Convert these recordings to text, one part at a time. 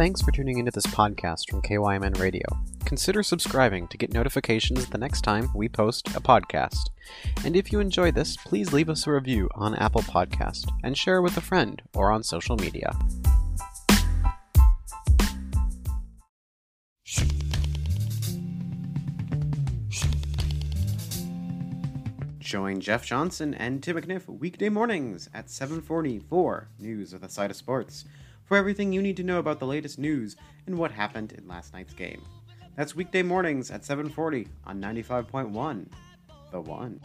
Thanks for tuning into this podcast from KYMN Radio. Consider subscribing to get notifications the next time we post a podcast. And if you enjoy this, please leave us a review on Apple Podcast and share with a friend or on social media. Join Jeff Johnson and Tim McNiff weekday mornings at 7:44 news with a side of sports for everything you need to know about the latest news and what happened in last night's game. That's weekday mornings at 7:40 on 95.1. The one.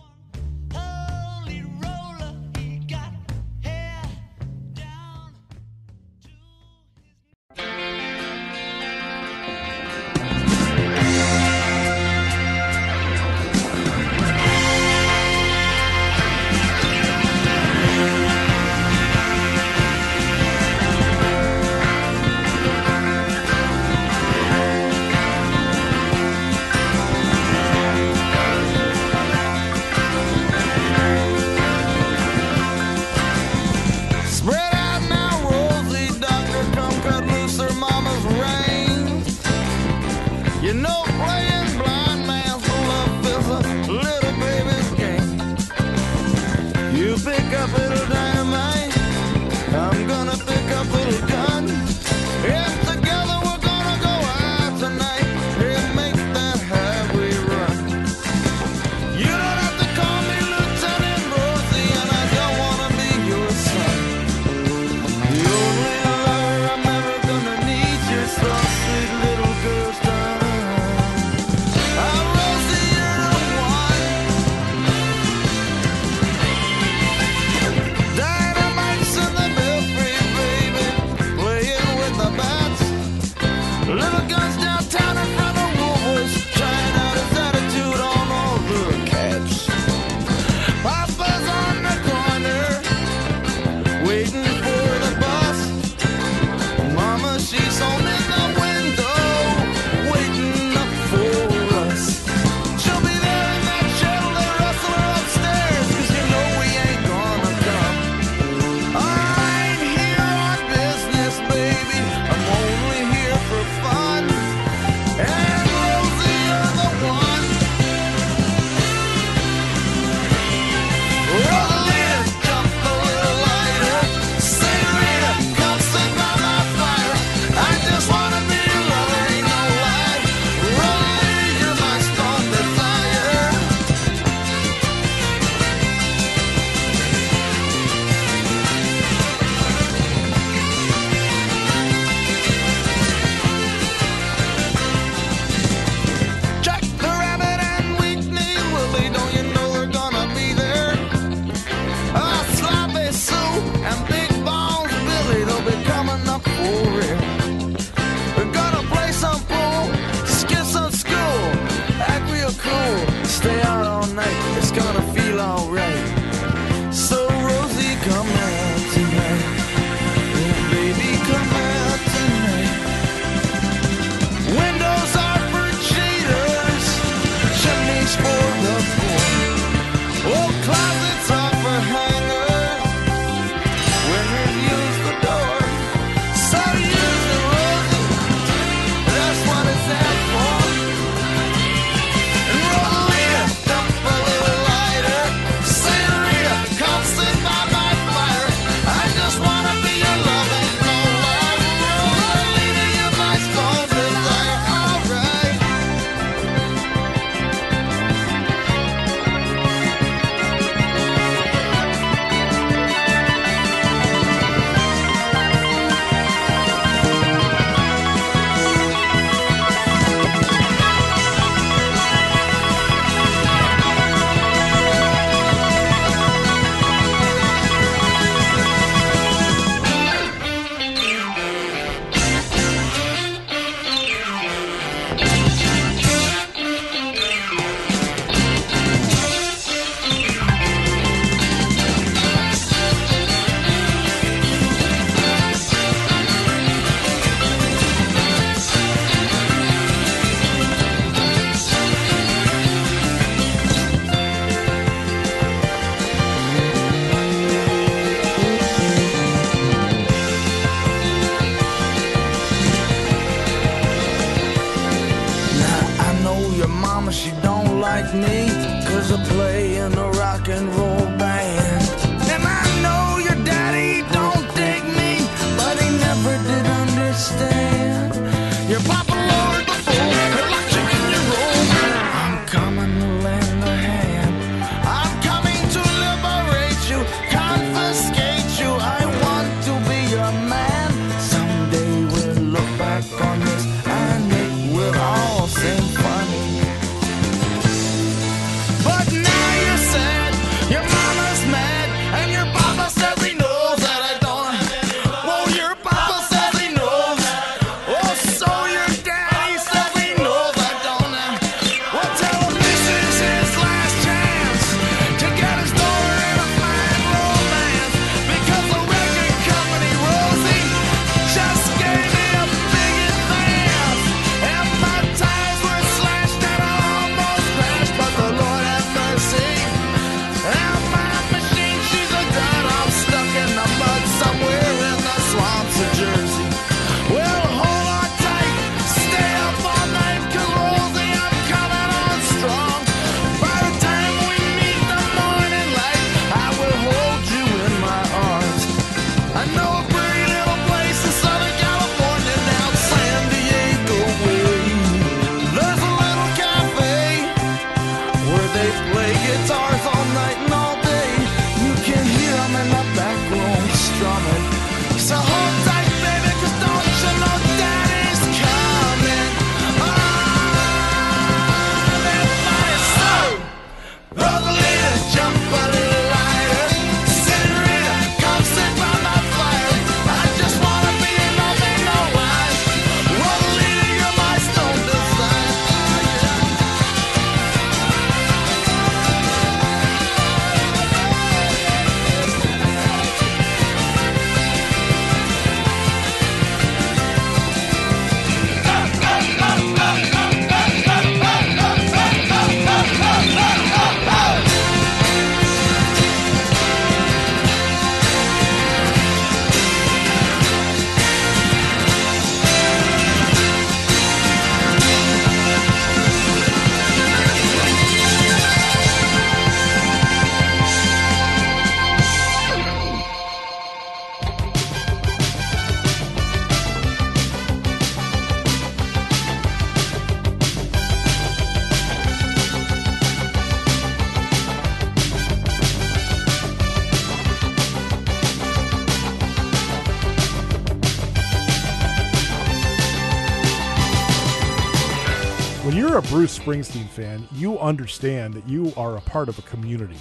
Bruce Springsteen fan, you understand that you are a part of a community.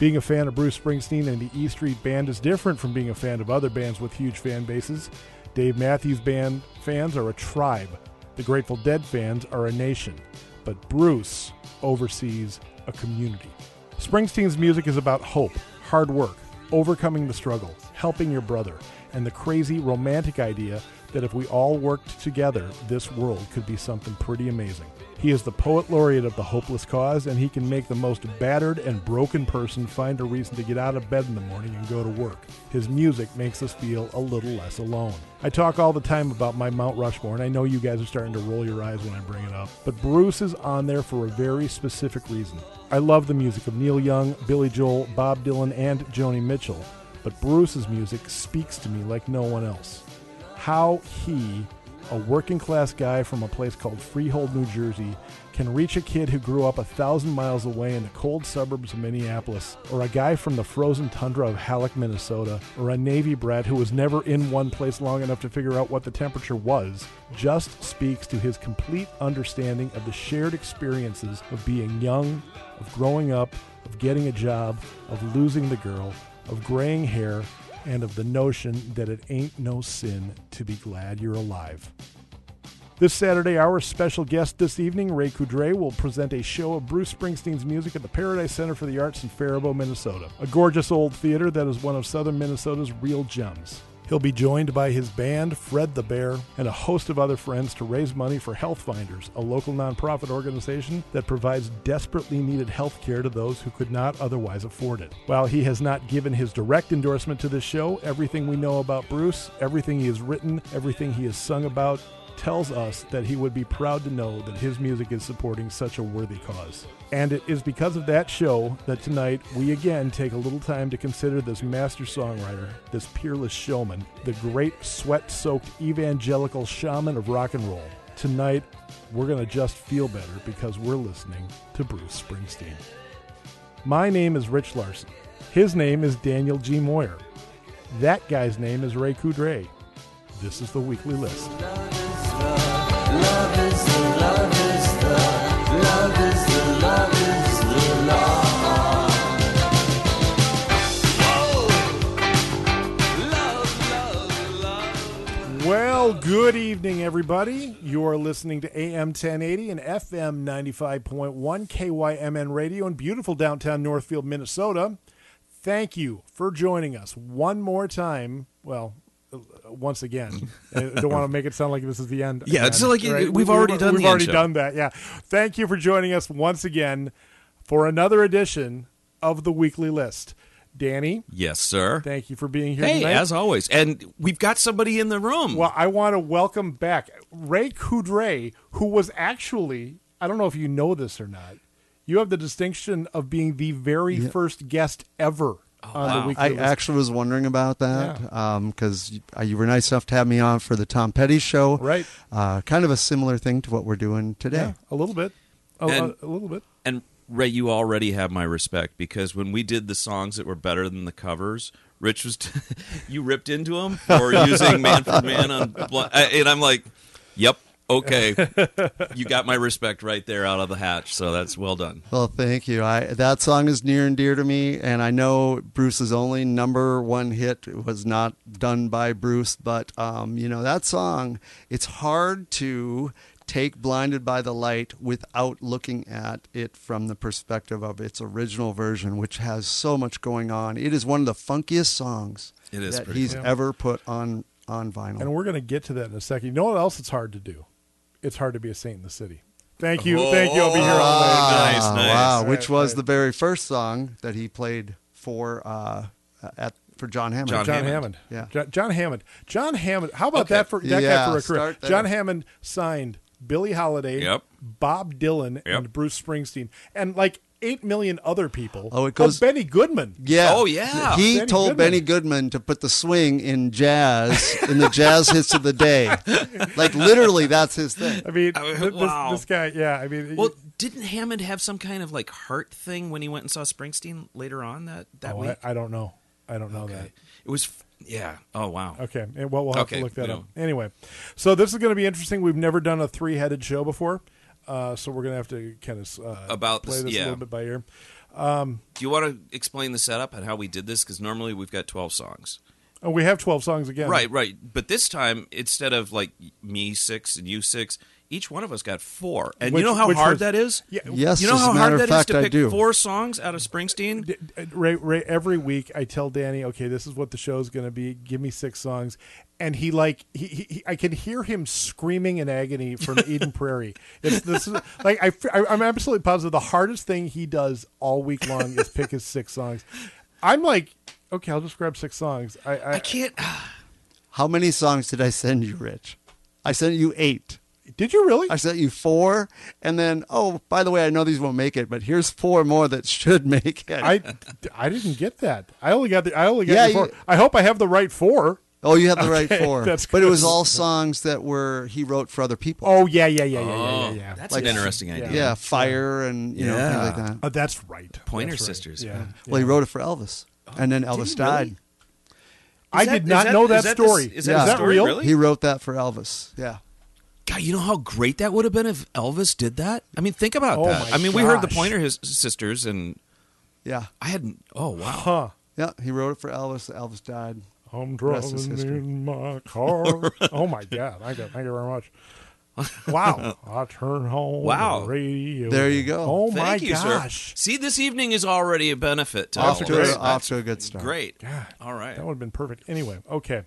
Being a fan of Bruce Springsteen and the E Street Band is different from being a fan of other bands with huge fan bases. Dave Matthews Band fans are a tribe. The Grateful Dead fans are a nation. But Bruce oversees a community. Springsteen's music is about hope, hard work, overcoming the struggle, helping your brother, and the crazy romantic idea that if we all worked together, this world could be something pretty amazing. He is the poet laureate of the hopeless cause, and he can make the most battered and broken person find a reason to get out of bed in the morning and go to work. His music makes us feel a little less alone. I talk all the time about my Mount Rushmore, and I know you guys are starting to roll your eyes when I bring it up, but Bruce is on there for a very specific reason. I love the music of Neil Young, Billy Joel, Bob Dylan, and Joni Mitchell, but Bruce's music speaks to me like no one else how he, a working class guy from a place called Freehold, New Jersey, can reach a kid who grew up a thousand miles away in the cold suburbs of Minneapolis, or a guy from the frozen tundra of Hallock, Minnesota, or a Navy brat who was never in one place long enough to figure out what the temperature was, just speaks to his complete understanding of the shared experiences of being young, of growing up, of getting a job, of losing the girl, of graying hair, and of the notion that it ain't no sin to be glad you're alive. This Saturday, our special guest this evening, Ray Coudret, will present a show of Bruce Springsteen's music at the Paradise Center for the Arts in Faribault, Minnesota, a gorgeous old theater that is one of southern Minnesota's real gems. He'll be joined by his band, Fred the Bear, and a host of other friends to raise money for Healthfinders, a local nonprofit organization that provides desperately needed health care to those who could not otherwise afford it. While he has not given his direct endorsement to this show, everything we know about Bruce, everything he has written, everything he has sung about, tells us that he would be proud to know that his music is supporting such a worthy cause. And it is because of that show that tonight we again take a little time to consider this master songwriter, this peerless showman, the great sweat soaked evangelical shaman of rock and roll. Tonight, we're going to just feel better because we're listening to Bruce Springsteen. My name is Rich Larson. His name is Daniel G. Moyer. That guy's name is Ray Coudret. This is the weekly list. Well, good evening, everybody. You are listening to AM 1080 and FM 95.1 KYMN Radio in beautiful downtown Northfield, Minnesota. Thank you for joining us one more time. Well, uh, once again. I don't want to make it sound like this is the end. Yeah, it's like right? we've already done We've the end already done that. Yeah. Thank you for joining us once again for another edition of the weekly list. Danny, Yes, sir. thank you for being here Hey, tonight. as always, and we've got somebody in the room. Well, I want to welcome back Ray Coudret, who was actually, I don't know if you know this or not, you have the distinction of being the very first guest ever on the wow. weekly I list. actually was wondering about that because you, uh, you were nice enough to have me on for the Tom Petty show. Right. Uh, kind of a similar thing to what we're doing today. yeah, a little bit. A, And- a, a little bit. and Ray, you already have my respect because when we did the songs that were better than the covers, Rich was you ripped into him for using "Manfred Mann" on, and I'm like, "Yep, okay, you got my respect right there out of the hatch." So that's well done. Well, thank you. I that song is near and dear to me, and I know Bruce's only number one hit was not done by Bruce, but um, you know that song. It's hard to take "Blinded by the Light" without looking at it from the perspective of its original version, which has so much going on. It is one of the funkiest songs It is that he's fun. ever put on on vinyl. And we're going to get to that in a second. You know what else it's hard to do? It's hard to be a saint in the city. Thank you. Thank you. I'll be here all Ah, night. Nice, nice. Wow, Right, which was right. the very first song that he played for uh, at for John Hammond. John John Hammond. Hammond. Yeah. Jo- John Hammond. John Hammond. How about Okay. that for that guy for a career? John Hammond signed Billie Holiday, Yep. Bob Dylan, and Bruce Springsteen, and like eight million other people. Oh, it goes- oh, Benny Goodman. Yeah. Oh, yeah. He Benny told Goodman. Benny Goodman to put the swing in jazz in the jazz hits of the day. Like literally, that's his thing. I mean, I mean, th- this, wow. this guy. Yeah, I mean, Well, didn't Hammond have some kind of like heart thing when he went and saw Springsteen later on that that oh, week? I, I don't know. I don't know Okay. It was, yeah. Oh wow. Okay, well, we'll have Okay, to look that you up. Anyway, so this is going to be interesting. We've never done a three-headed show before, uh, so we're going to have to kind of uh, About play this- this a little bit by ear. Do you want to explain the setup and how we did this? Because normally we've got twelve songs. Oh, we have twelve songs again. Right, right. But this time, instead of like me six and you six, each one of us got four. And Which- you know how hard was- that is? Yeah, Yes, You know as how a hard of that is fact, to pick four songs out of Springsteen? D- d- Ray, Ray, every week I tell Danny, okay, this is what the show's going to be. Give me six songs, and he like he, he, he- I can hear him screaming in agony from Eden Prairie. It's this is like I, I am absolutely positive the hardest thing he does all week long is pick his six songs. I'm like, okay, I'll just grab six songs. I I, I can't. How many songs did I send you, Rich? I sent you eight. Did you really? I sent you four, and then oh, by the way, I know these won't make it, but here's four more that should make it. I, I didn't get that. I only got the I only got Yeah, the four. you- I hope I have the right four. oh, you have the right four, that's but it was all songs that were he wrote for other people. Oh yeah yeah yeah yeah yeah Oh, yeah. yeah. that's Like- an interesting idea. yeah, fire and you know things like that. Oh, that's right. Pointer That's right. Sisters. Yeah. Well, he wrote it for Elvis, oh, and then Elvis he died. really? I that- did not that- know is that, that the- story. is that the that story, real? really? He wrote that for Elvis. Yeah. God, you know how great that would have been if Elvis did that? I mean, think about Oh that. my I mean, we heard the gosh. Pointer his sisters, and Yeah. I hadn't. Oh, wow. Huh. Yeah. He wrote it for Elvis. Elvis died. I'm Rest driving history. in my car. oh my god! Thank you, thank you very much. Wow. I turn home Wow. the radio. There you go. Oh my Thank you, gosh. sir. See, this evening is already a benefit to Off all to, this. a, off to a good start. Great. God, All right. That would have been perfect. Anyway, okay.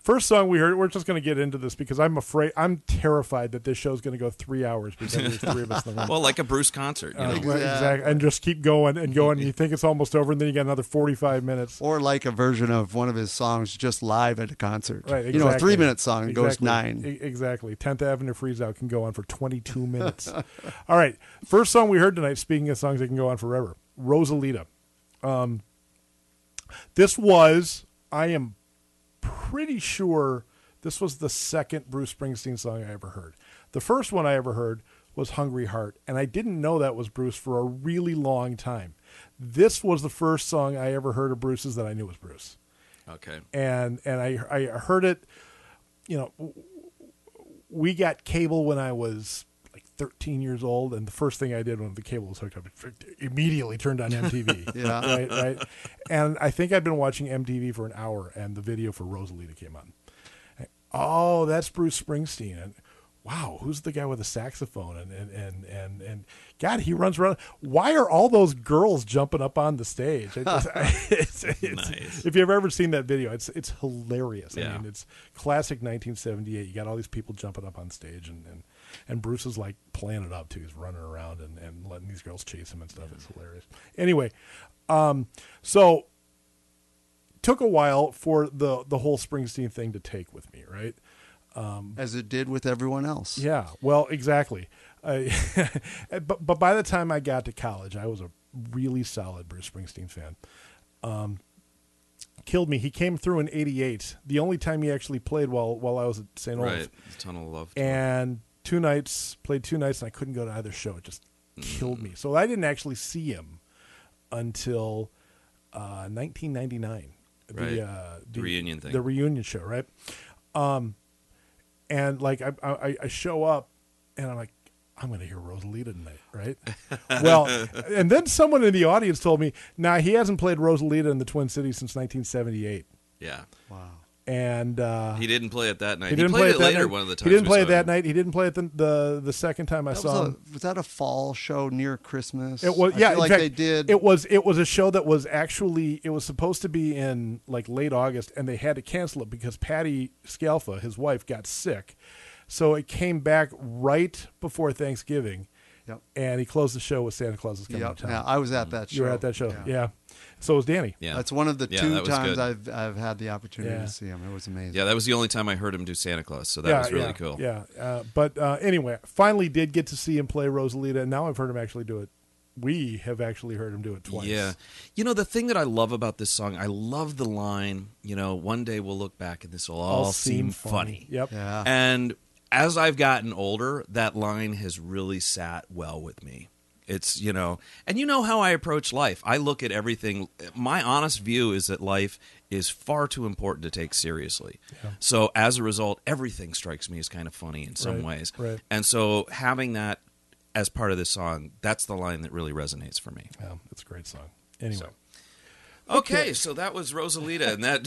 First song we heard, we're just going to get into this because I'm afraid, I'm terrified that this show is going to go three hours because there's three of us in the room. Well, like a Bruce concert. You Uh, know? well, exactly. And just keep going and going. And you think it's almost over, and then you got another 45 minutes. Or like a version of one of his songs just live at a concert. Right, You know, a three minute song goes nine. E- exactly. 10th Avenue Freeze Out can go on for 22 minutes. All right. First song we heard tonight, speaking of songs that can go on forever Rosalita. Um, this was, I am pretty sure, this was the second Bruce Springsteen song I ever heard. The first one I ever heard was Hungry Heart, and I didn't know that was Bruce for a really long time. This was the first song I ever heard of Bruce's that I knew was Bruce Okay. and and I I heard it. You know, we got cable when I was like 13 years old, and the first thing I did when the cable was hooked up, immediately turned on MTV. Yeah. right, right. And I think I'd been watching MTV for an hour, and the video for Rosalita came on. Oh, that's Bruce Springsteen, and wow, who's the guy with the saxophone? And and and and, and God, he runs around. Why are all those girls jumping up on the stage? It just- it's- it's- Nice. If you've ever seen that video, it's it's hilarious. I Yeah. mean, it's classic 1978. You got all these people jumping up on stage, and and, and Bruce is like playing it up too. He's running around and, and letting these girls chase him and stuff. It's hilarious. Anyway, um, so took a while for the the whole Springsteen thing to take with me, right? As it did with everyone else. Yeah, well, exactly. Uh, but but by the time I got to college, I was a really solid Bruce Springsteen fan. Um, killed me. He came through in '88. The only time he actually played while while I was at St. Olaf, Right. Tunnel of Love. and two nights played two nights, and I couldn't go to either show. It just killed me. So I didn't actually see him until uh, 1999. Right. The, uh, The reunion thing. The reunion show, right? Um, and like I, I, I show up, and I'm like, I'm going to hear Rosalita tonight, right? well, and then someone in the audience told me, "Now he hasn't played Rosalita in the Twin Cities since 1978." Yeah. Wow. And uh, He didn't play it that night. he didn't played play it it later night. one of the times. He didn't we play saw it that him. night. He didn't play it the the, the second time I That saw was, him. was that a fall show near Christmas? It was I yeah. feel like fact, they did. It was it was a show that was actually it was supposed to be in like late August, and they had to cancel it because Patti Scialfa, his wife, got sick. So it came back right before Thanksgiving, Yep. and he closed the show with Santa Claus is coming Yep. to town. Yeah, I was at that show. you were at that show, yeah. So was Danny. Yeah. That's one of the Yeah, two times good. I've I've had the opportunity Yeah. to see him. It was amazing. Yeah, that was the only time I heard him do Santa Claus, so that yeah, was really yeah, cool. Yeah, uh, but uh, anyway, finally did get to see him play Rosalita, and now I've heard him actually do it. We have actually heard him do it twice. Yeah. You know, the thing that I love about this song, I love the line, you know, one day we'll look back and this will all, seem funny. Yep. Yeah. And as I've gotten older, that line has really sat well with me. It's, you know, and you know how I approach life. I look at everything. My honest view is that life is far too important to take seriously. So as a result, everything strikes me as kind of funny in some Right, ways. right. And so having that as part of this song, that's the line that really resonates for me. Yeah, it's a great song. Anyway. So. Okay, so that was Rosalita, and that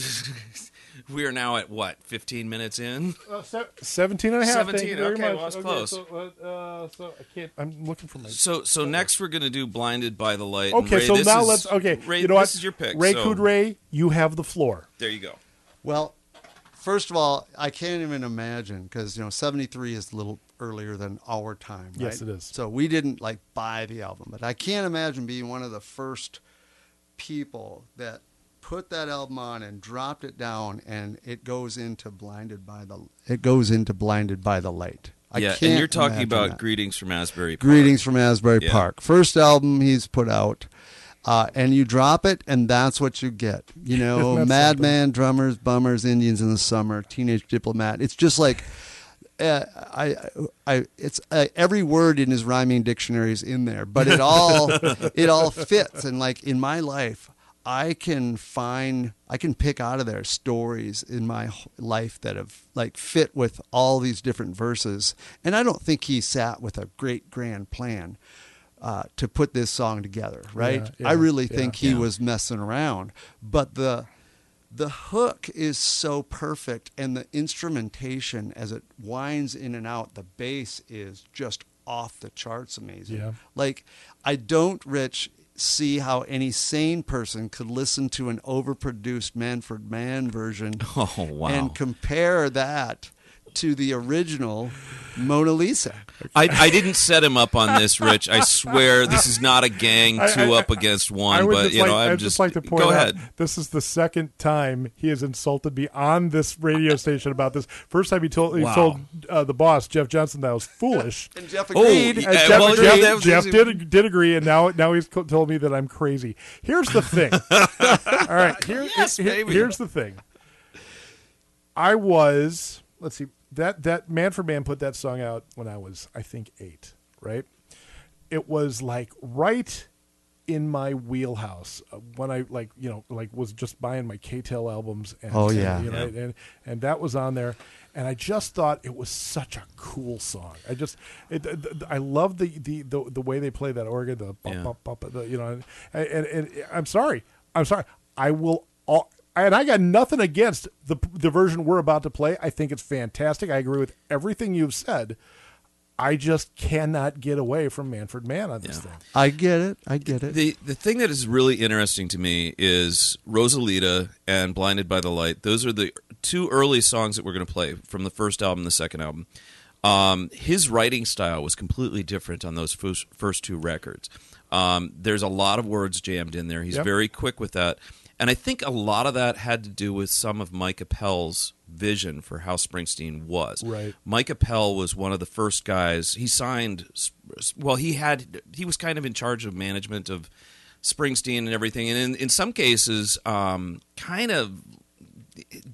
we are now at what, 15 minutes in? Uh, se- 17 and a half. Thank 17, you very okay, much. well, that's okay, close. So, uh, uh, so I can't. I'm looking for my. So, so next we're gonna do "Blinded by the Light." Okay, Ray, so this now is- let's. Okay, Ray, you know this what? is your pick. Ray so Coudret, you have the floor. There you go. Well, first of all, I can't even imagine because you know '73 is a little earlier than our time. Right? Yes, it is. So we didn't like buy the album, but I can't imagine being one of the first people that put that album on and dropped it down, and it goes into "Blinded by the." It goes into "Blinded by the Light." I yeah, can't and you're talking about that. "Greetings from Asbury." Park. Greetings from Asbury Yeah. Park. First album he's put out. Uh, and you drop it, and that's what you get. You know, Madman, Drummers, Bummers, Indians in the Summer, Teenage Diplomat. It's just like, uh, I, I, it's uh, every word in his rhyming dictionary is in there, but it all, it all fits. And like in my life, I can find, I can pick out of there stories in my life that have like fit with all these different verses. And I don't think he sat with a great grand plan uh, to put this song together, right? Yeah, I yeah, really yeah. think he Yeah. was messing around, but the the hook is so perfect and the instrumentation as it winds in and out the bass is just off the charts amazing like i don't rich see how any sane person could listen to an overproduced manfred mann version Oh wow! and compare that to the original mona lisa I, I didn't set him up on this, Rich. I swear this is not a gang two I- up against one. would But you like, know, I'm I'd just like to point go out ahead. this is the second time he has insulted me on this radio station about this. First time he told he Wow. told uh, the boss Jeff Johnson that I was foolish. and jeff Oh, agreed yeah, And Jeff, well, Jeff- Jeff did did agree, and now now he's told me that I'm crazy. Here's the thing. All right, here, Yes, here- here's the thing. I was let's see that that Manfred Mann put that song out when I was I think eight, right? It was like right in my wheelhouse uh, when I like you know like was just buying my K-Tel albums and Oh, and, yeah. you know, and and that was on there and I just thought it was such a cool song. I just it, th- th- I love the, the the the way they play that organ the, bump, Yeah. bump, bump, the you know and, and, and I'm sorry I'm sorry I will all and I got nothing against the the version we're about to play. I think it's fantastic. I agree with everything you've said. I just cannot get away from Manfred Mann on this Yeah. thing. i get it i get it The the thing that is really interesting to me is Rosalita and Blinded by the Light. Those are the two early songs that we're going to play from the first album, and the second album. Um, his writing style was completely different on those first, first two records. Um, there's a lot of words jammed in there. He's Yep. very quick with that. And I think a lot of that had to do with some of Mike Appel's vision for how Springsteen was. Right. Mike Appel was one of the first guys. He signed. Well, he had. He was kind of in charge of management of Springsteen and everything, and in, in some cases, um, kind of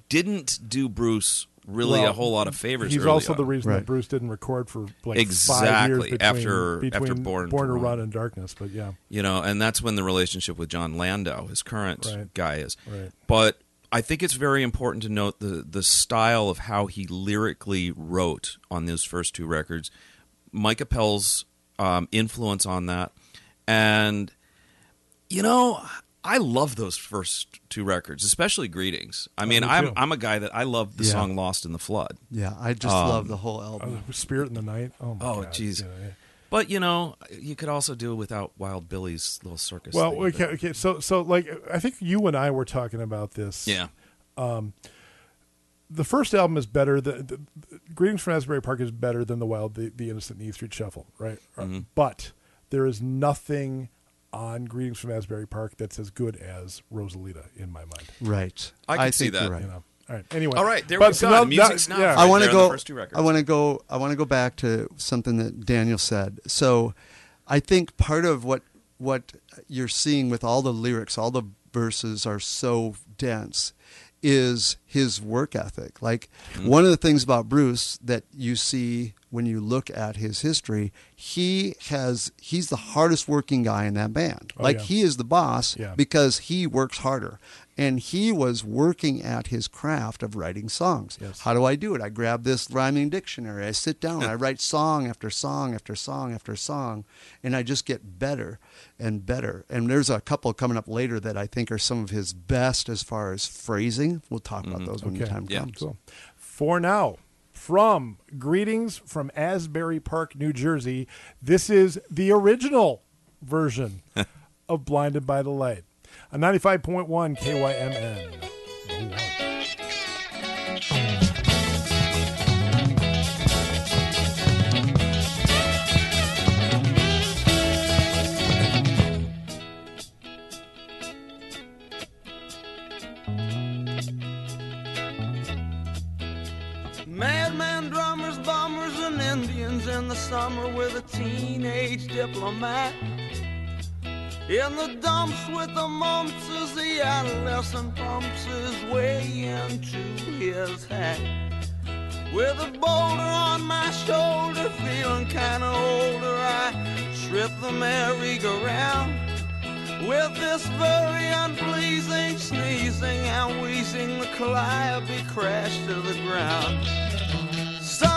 didn't do Bruce really Well, a whole lot of favors. He's early also on. the reason that Bruce didn't record for like five Exactly, years between, after- between after Born to Born to Run. Run and Darkness. But yeah, you know, and that's when the relationship with Jon Landau, his current Right. guy, is. right. But I think it's very important to note the the style of how he lyrically wrote on those first two records. Mike Appel's um, influence on that, and you know, I love those first two records, especially "Greetings." I mean, me I'm. I'm a guy that I love the Yeah. song "Lost in the Flood," yeah i just Um, love the whole album Oh, Spirit in the Night. Oh, my Oh, God. jeez. Yeah, yeah. but you know, you could also do it without Wild Billy's little circus. Well, thing, okay, but- okay. So, so like, I think you and I were talking about this. yeah, Um, the first album is better. The, the, the Greetings from Asbury Park is better than the Wild, the, the Innocent, and the E Street Shuffle, right? Mm-hmm. But there is nothing on Greetings from Asbury Park that's as good as Rosalita in my mind. right I can see that. right. You know. All right. Anyway. All right, there But we go. now- The music's now- now yeah. right I want to there on the go. first two records. I want to go. I want to go back to something that Daniel said. So, I think part of what what you're seeing with all the lyrics, all the verses are so dense, is his work ethic. Like Mm-hmm. one of the things about Bruce that you see when you look at his history, he has he's the hardest working guy in that band. Oh, like yeah. he is the boss Yeah. because he works harder. And he was working at his craft of writing songs. Yes. How do I do it? I grab this rhyming dictionary. I sit down. I write song after song after song after song, and I just get better and better. And there's a couple coming up later that I think are some of his best as far as phrasing. We'll talk about mm-hmm. those when the time Yeah. comes. Cool. For now, from Greetings from Asbury Park, New Jersey, this is the original version of Blinded by the Light. On 95.1 KYMN. In the summer with a teenage diplomat. In the dumps with the mumps as the adolescent pumps his way into his hat. With a boulder on my shoulder, feeling kinda older, I trip the merry-go-round. With this very unpleasing sneezing and wheezing, the calliope crashed to the ground.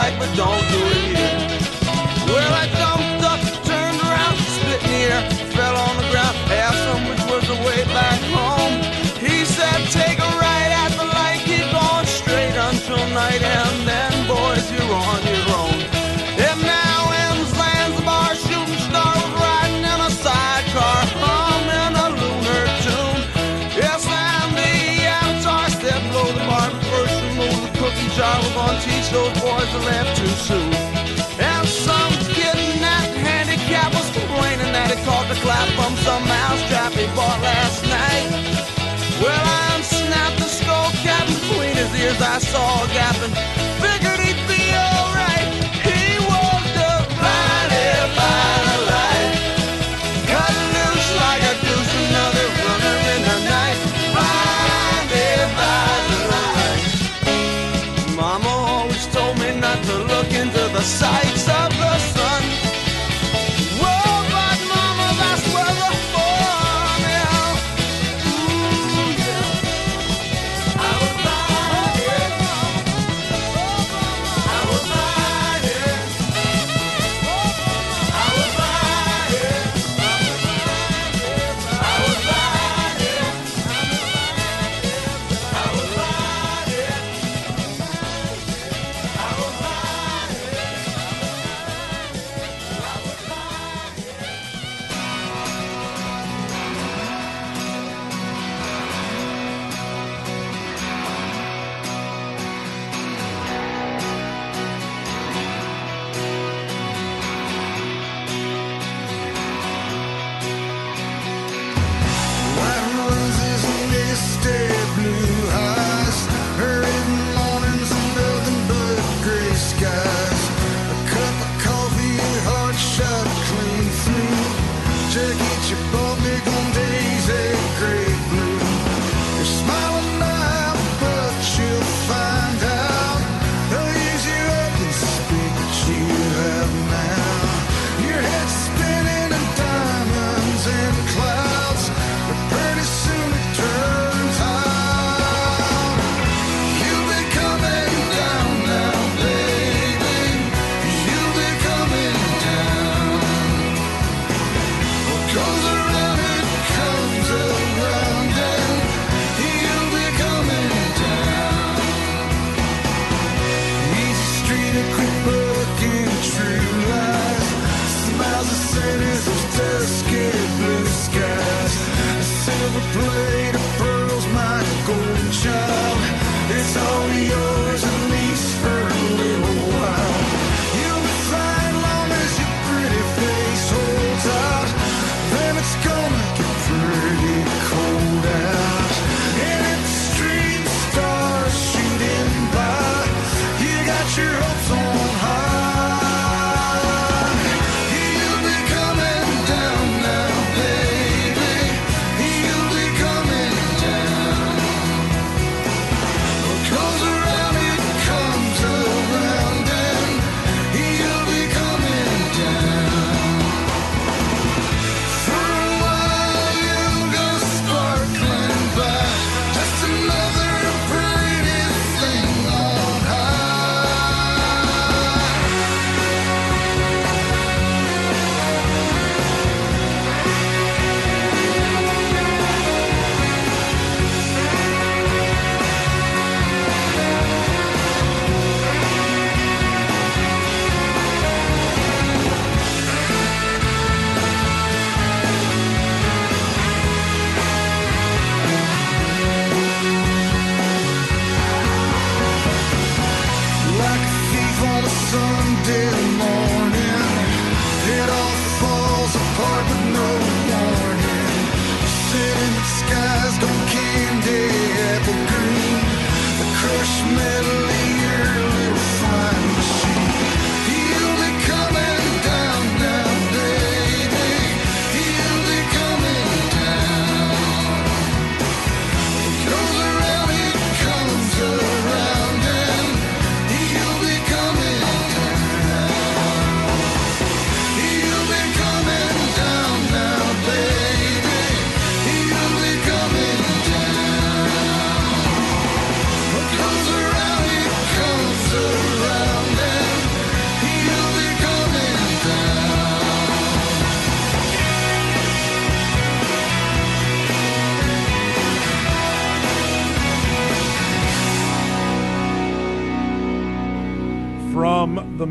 right, but don't do it. some bought last night. Well, I the between his ears I saw a gap, and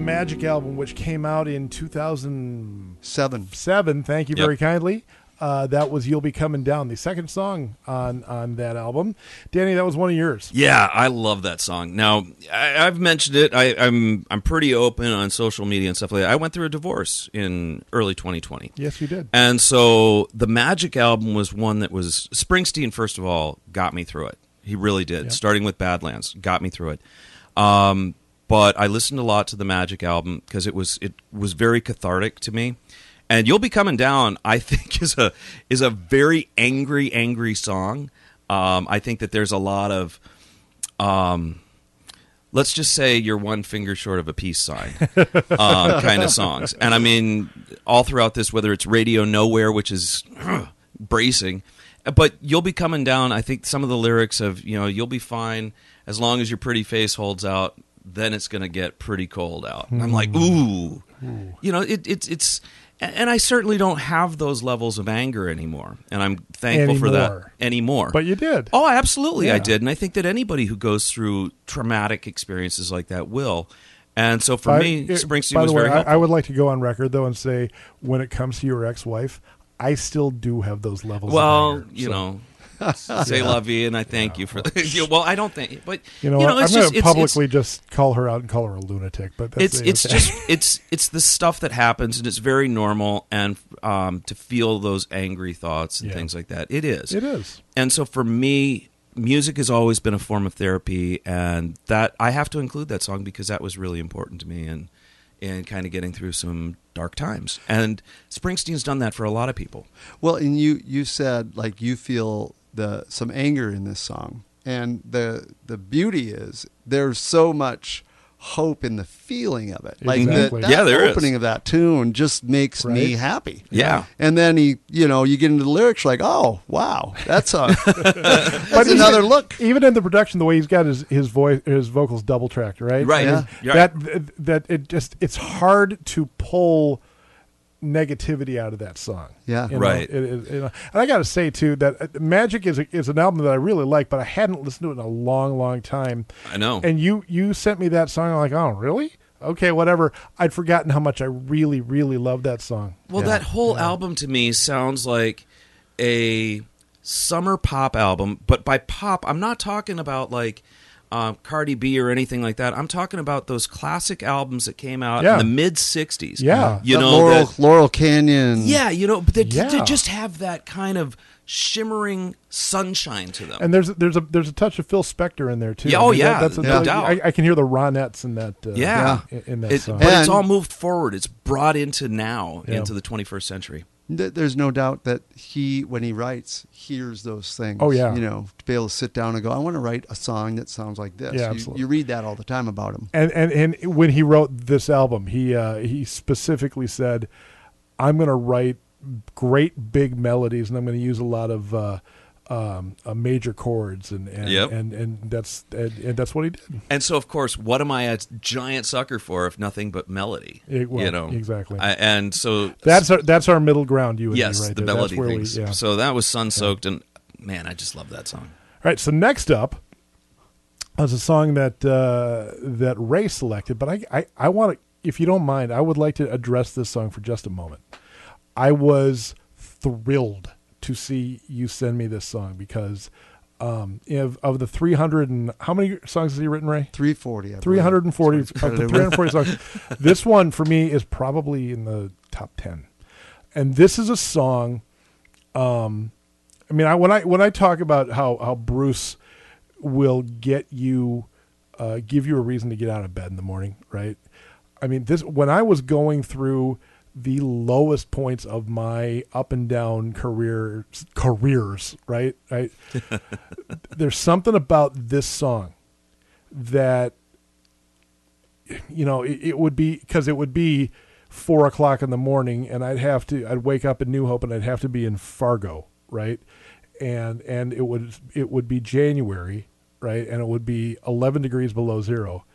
Magic album, which came out in 2007. Seven. Thank you Yep. very kindly. Uh, that was "You'll Be Coming Down," the second song on on that album. Danny, that was one of yours. Yeah, I love that song. Now, I, I've mentioned it. I, I'm I'm pretty open on social media and stuff like that. I went through a divorce in early 2020. Yes, you did. And so the Magic album was one that was Springsteen. First of all, got me through it. He really did. Yeah. Starting with Badlands, got me through it. Um, but I listened a lot to the Magic album because it was it was very cathartic to me. And you'll be coming down. I think is a is a very angry, angry song. Um, I think that there's a lot of um, let's just say you're one finger short of a peace sign um, kind of songs. And I mean, all throughout this, whether it's Radio Nowhere, which is bracing, but you'll be coming down. I think some of the lyrics of, you know, you'll be fine as long as your pretty face holds out, then it's going to get pretty cold out. And I'm like, ooh. Hmm. You know, it, it's, it's, and I certainly don't have those levels of anger anymore. And I'm thankful for that Anymore. anymore. But you did. Oh, absolutely, I did, and I think that anybody who goes through traumatic experiences like that will. And so for By- me, it- Springsteen by was the way, very I, helpful. I would like to go on record though and say, when it comes to your ex-wife, I still do have those levels. well, of anger. you So, know, say la vie, and I thank you for that. Well, I don't think, but you know, what? it's I'm just going to it's- publicly just call her out and call her a lunatic. But that's it's it's okay. just it's it's the stuff that happens, and it's very normal, and um, to feel those angry thoughts and Yeah. things like that, it is. it is. And so for me, music has always been a form of therapy, and that I have to include that song because that was really important to me and and kind of getting through some dark times. And Springsteen's done that for a lot of people. Well, and you you said like you feel the some anger in this song, and the the beauty is there's so much hope in the feeling of it. Like Exactly. the, that Yeah, there is. opening of that tune just makes me happy. Yeah. And then he, you know, you get into the lyrics like, oh wow, that's a that's But even- another look. Even in the production, the way he's got his his voice, his vocals double tracked, right? Right. Yeah. That that it just it's hard to pull negativity out of that song. Yeah. You know, Right. it is- you know. And I got to say too that uh, Magic is a, is an album that I really like, but I hadn't listened to it in a long, long time. I know. And you you sent me that song. I'm like, oh, really? Okay, whatever. I'd forgotten how much I really, really love that song. Well, Yeah. that whole album to me sounds like a summer pop album, but by pop, I'm not talking about like um, Cardi B or anything like that. I'm talking about those classic albums that came out Yeah. in the mid '60s. Yeah. you The know, Laurel that- Laurel Canyon. yeah, you know, but they, Yeah. they just have that kind of shimmering sunshine to them. And there's there's a there's a touch of Phil Spector in there too. Yeah, oh, yeah, that's a, no doubt. I, I can hear the Ronettes in that. Uh, yeah, in, in that It- song. but it's all moved forward. It's brought into now, Yeah. into the 21st century. Th- there's no doubt that he, when he writes, hears those things. Oh, yeah. You know, to be able to sit down and go, I want to write a song that sounds like this. Yeah, You- absolutely. You, read that all the time about him. and and and when he wrote this album, he uh, he specifically said, "I'm going to write great big melodies, and I'm going to use a lot of uh, um, uh, major chords, and and, Yep. and and that's and, and that's what he did. And so, of course, what am I a giant sucker for if nothing but melody? Yeah, well, you know exactly. I, and so That's our that's our middle ground. You and yes, me right the there. melody that's where things. We, yeah. So that was sun soaked, and man, I just love that song. All right. So next up is a song that uh, that Ray selected, but I I, I want to, if you don't mind, I would like to address this song for just a moment. I was thrilled to see you send me this song because um, of, of the 300 and how many songs has he written, Ray? 340. I 340 of the 340 songs. This one for me is probably in the top 10. And this is a song um I mean I when I when I talk about how how Bruce will get you uh give you a reason to get out of bed in the morning, right? I mean this when I was going through the lowest points of my up and down career careers, right? Right. There's something about this song that you know it, it would be because it would be four o'clock in the morning and i'd have to i'd wake up in new hope and i'd have to be in fargo right and and it would it would be january right and it would be 11 degrees below zero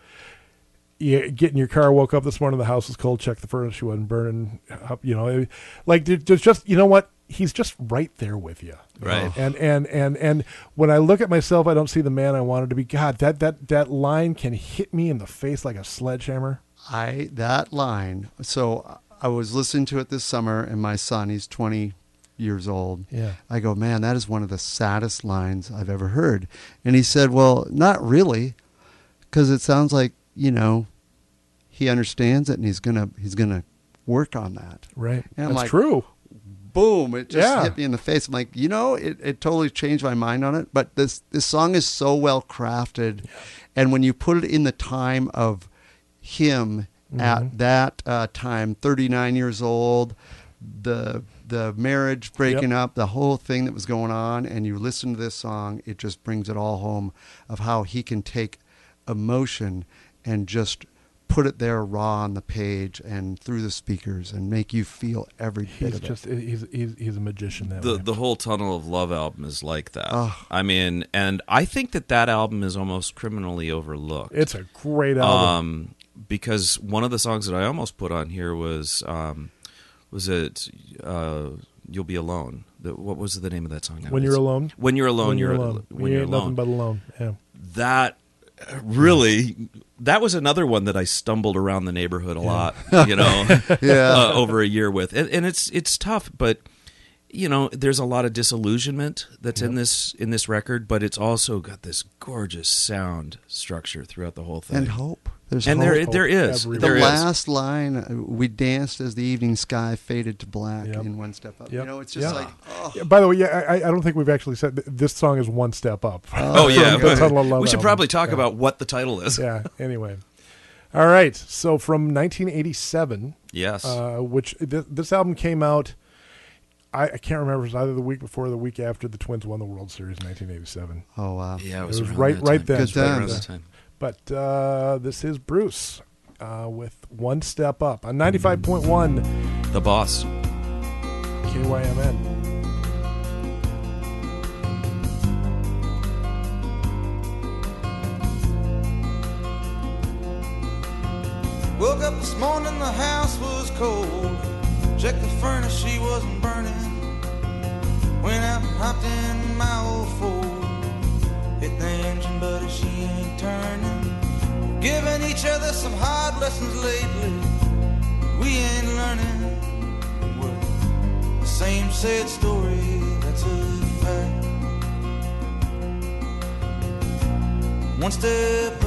you get in your car woke up this morning the house was cold check the furnace wasn't burning up you know like there- there's just you know what he's just right there with you you know? Right. Oh. and and and and when i look at myself i don't see the man i wanted to be god that that that line can hit me in the face like a sledgehammer I that line. So I was listening to it this summer, and my son, he's 20 years old. Yeah. I go, man, that is one of the saddest lines I've ever heard. And he said, well, not really, because it sounds like you know he understands it, and he's gonna he's gonna work on that. right And that's like, true boom it just Yeah. hit me in the face i'm like you know it, it totally changed my mind on it but this this song is so well crafted and when you put it in the time of him Mm-hmm. at that uh, time 39 years old the the marriage breaking Yep. up the whole thing that was going on and you listen to this song it just brings it all home of how he can take emotion and just put it there raw on the page and through the speakers and make you feel every bit he's of it just he's he's he's a magician that The way. the whole Tunnel of Love album is like that. Oh. I mean, and I think that that album is almost criminally overlooked. it's a great album um, because one of the songs that I almost put on here was um, was it uh, "You'll Be Alone." The, what was the name of that song? when you're alone When you're alone, when you're, you're alone When you're ain't nothing alone. but alone yeah that uh, really that was another one that I stumbled around the neighborhood a lot. You know, Yeah. uh, over a year with, and, and it's it's tough, but you know, there's a lot of disillusionment that's in this in this record, but it's also got this gorgeous sound structure throughout the whole thing. and hope. There's And there there is everywhere. the there is. last line, uh, we danced as the evening sky faded to black Yep. in one step up. Yep. You know, it's just Yeah. like, oh, Yeah, by the way, yeah, I, I don't think we've actually said th- this song is one step up. Oh yeah, From the Tunnel of Love we should album. probably talk Yeah. about what the title is. yeah. Anyway, all right. So from 1987, Yes, uh, which th- this album came out. I, I can't remember. It was either the week before or the week after the Twins won the World Series in 1987. oh wow. yeah, it it was, was right- that right then. Good Right around times. That time. But uh, this is Bruce uh, with One Step Up on 95.1 The boss. KYMN. Woke up this morning, the house was cold. Checked the furnace, she wasn't burning. Went out and hopped in my old Ford. Each other some hard lessons lately. We ain't learning. We're the same sad story, that's a fact. One step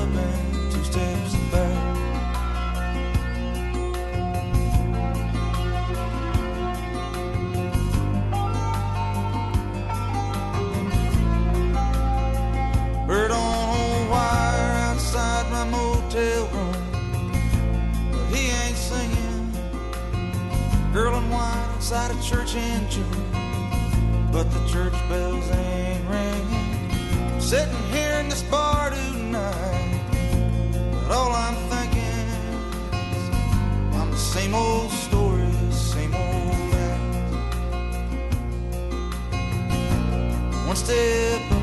outside a church in June, but the church bells ain't ringing. Sitting here in this bar tonight, but all I'm thinking is I'm the same old story, same old man. One step.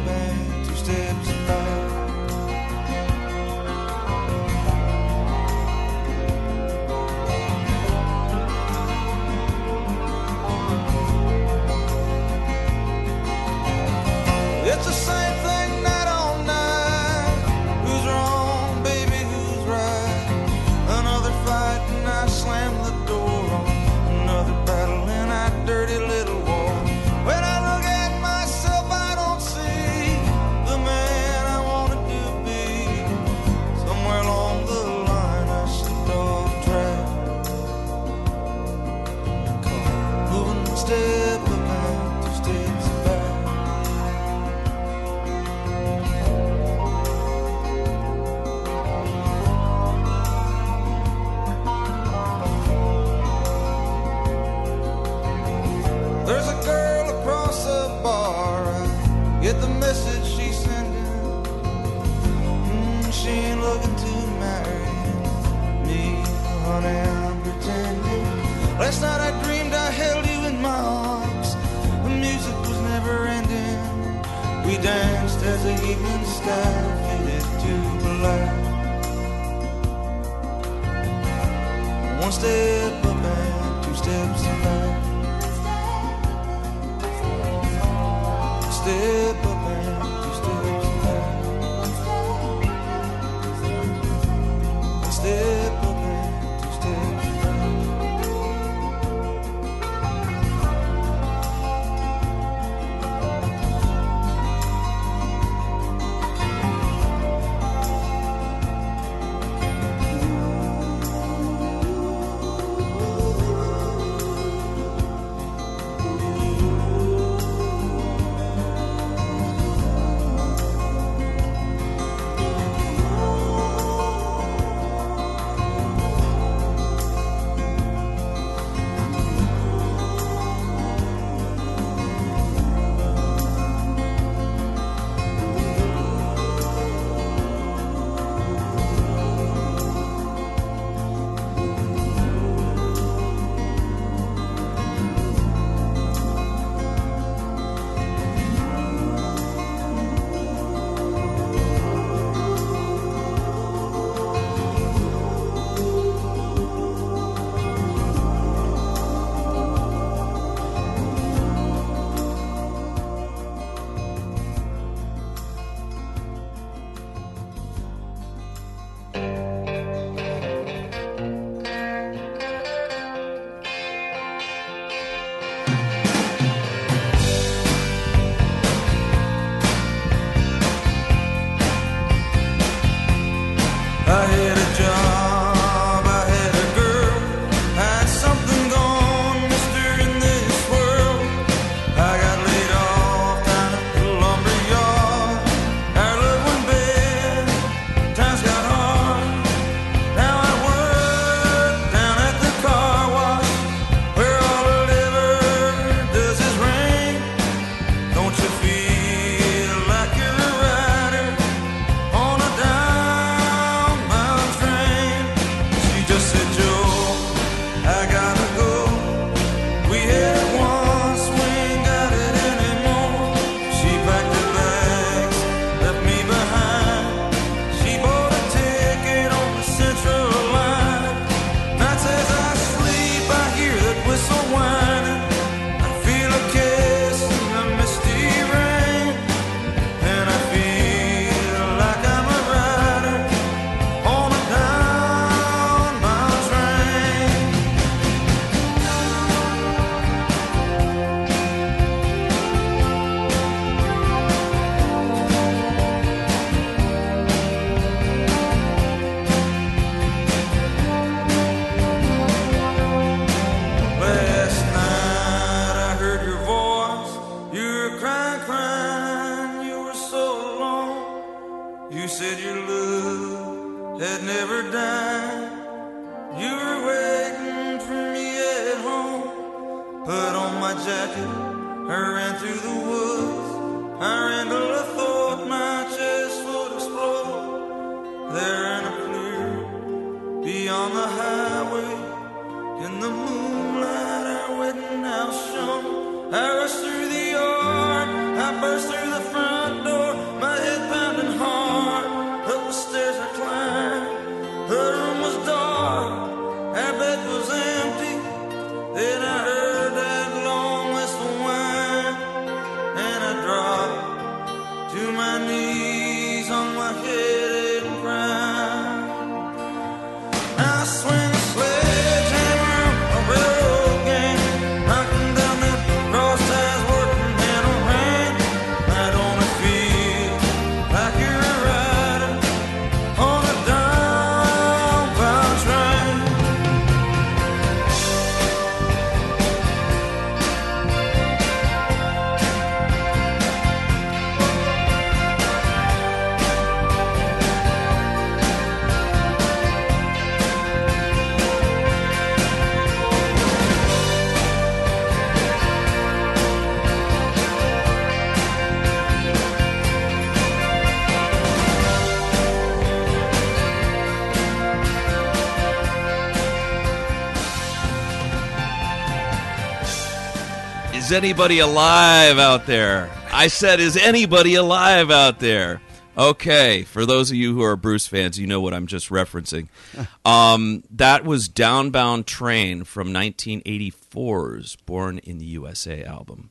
Is anybody alive out there? I said, is anybody alive out there? Okay, for those of you who are Bruce fans, you know what I'm just referencing. Um, that was Downbound Train from 1984's Born in the USA album.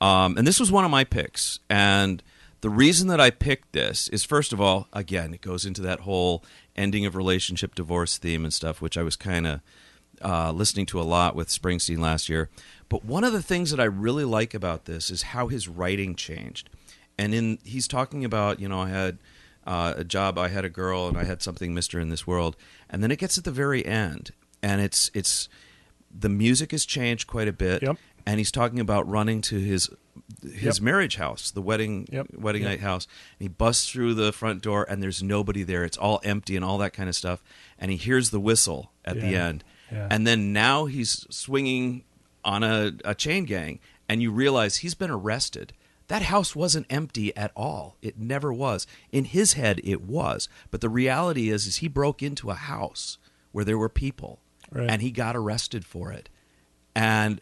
Um, and this was one of my picks. And the reason that I picked this is, first of all, again, it goes into that whole ending of relationship divorce theme and stuff, which I was kind of uh, listening to a lot with Springsteen last year. But one of the things that I really like about this is how his writing changed. And in he's talking about, you know, I had uh, a job, I had a girl, and I had something, Mister, in this world. And then it gets at the very end, and it's it's the music has changed quite a bit. Yep. And he's talking about running to his his Yep. marriage house, the wedding Yep. wedding night house. And he busts through the front door, and there's nobody there. It's all empty and all that kind of stuff. And he hears the whistle at the end, Yeah. and then now he's swinging on a, a chain gang, and you realize he's been arrested. That house wasn't empty at all. It never was. In his head, it was. But the reality is, is he broke into a house where there were people, Right. and he got arrested for it. And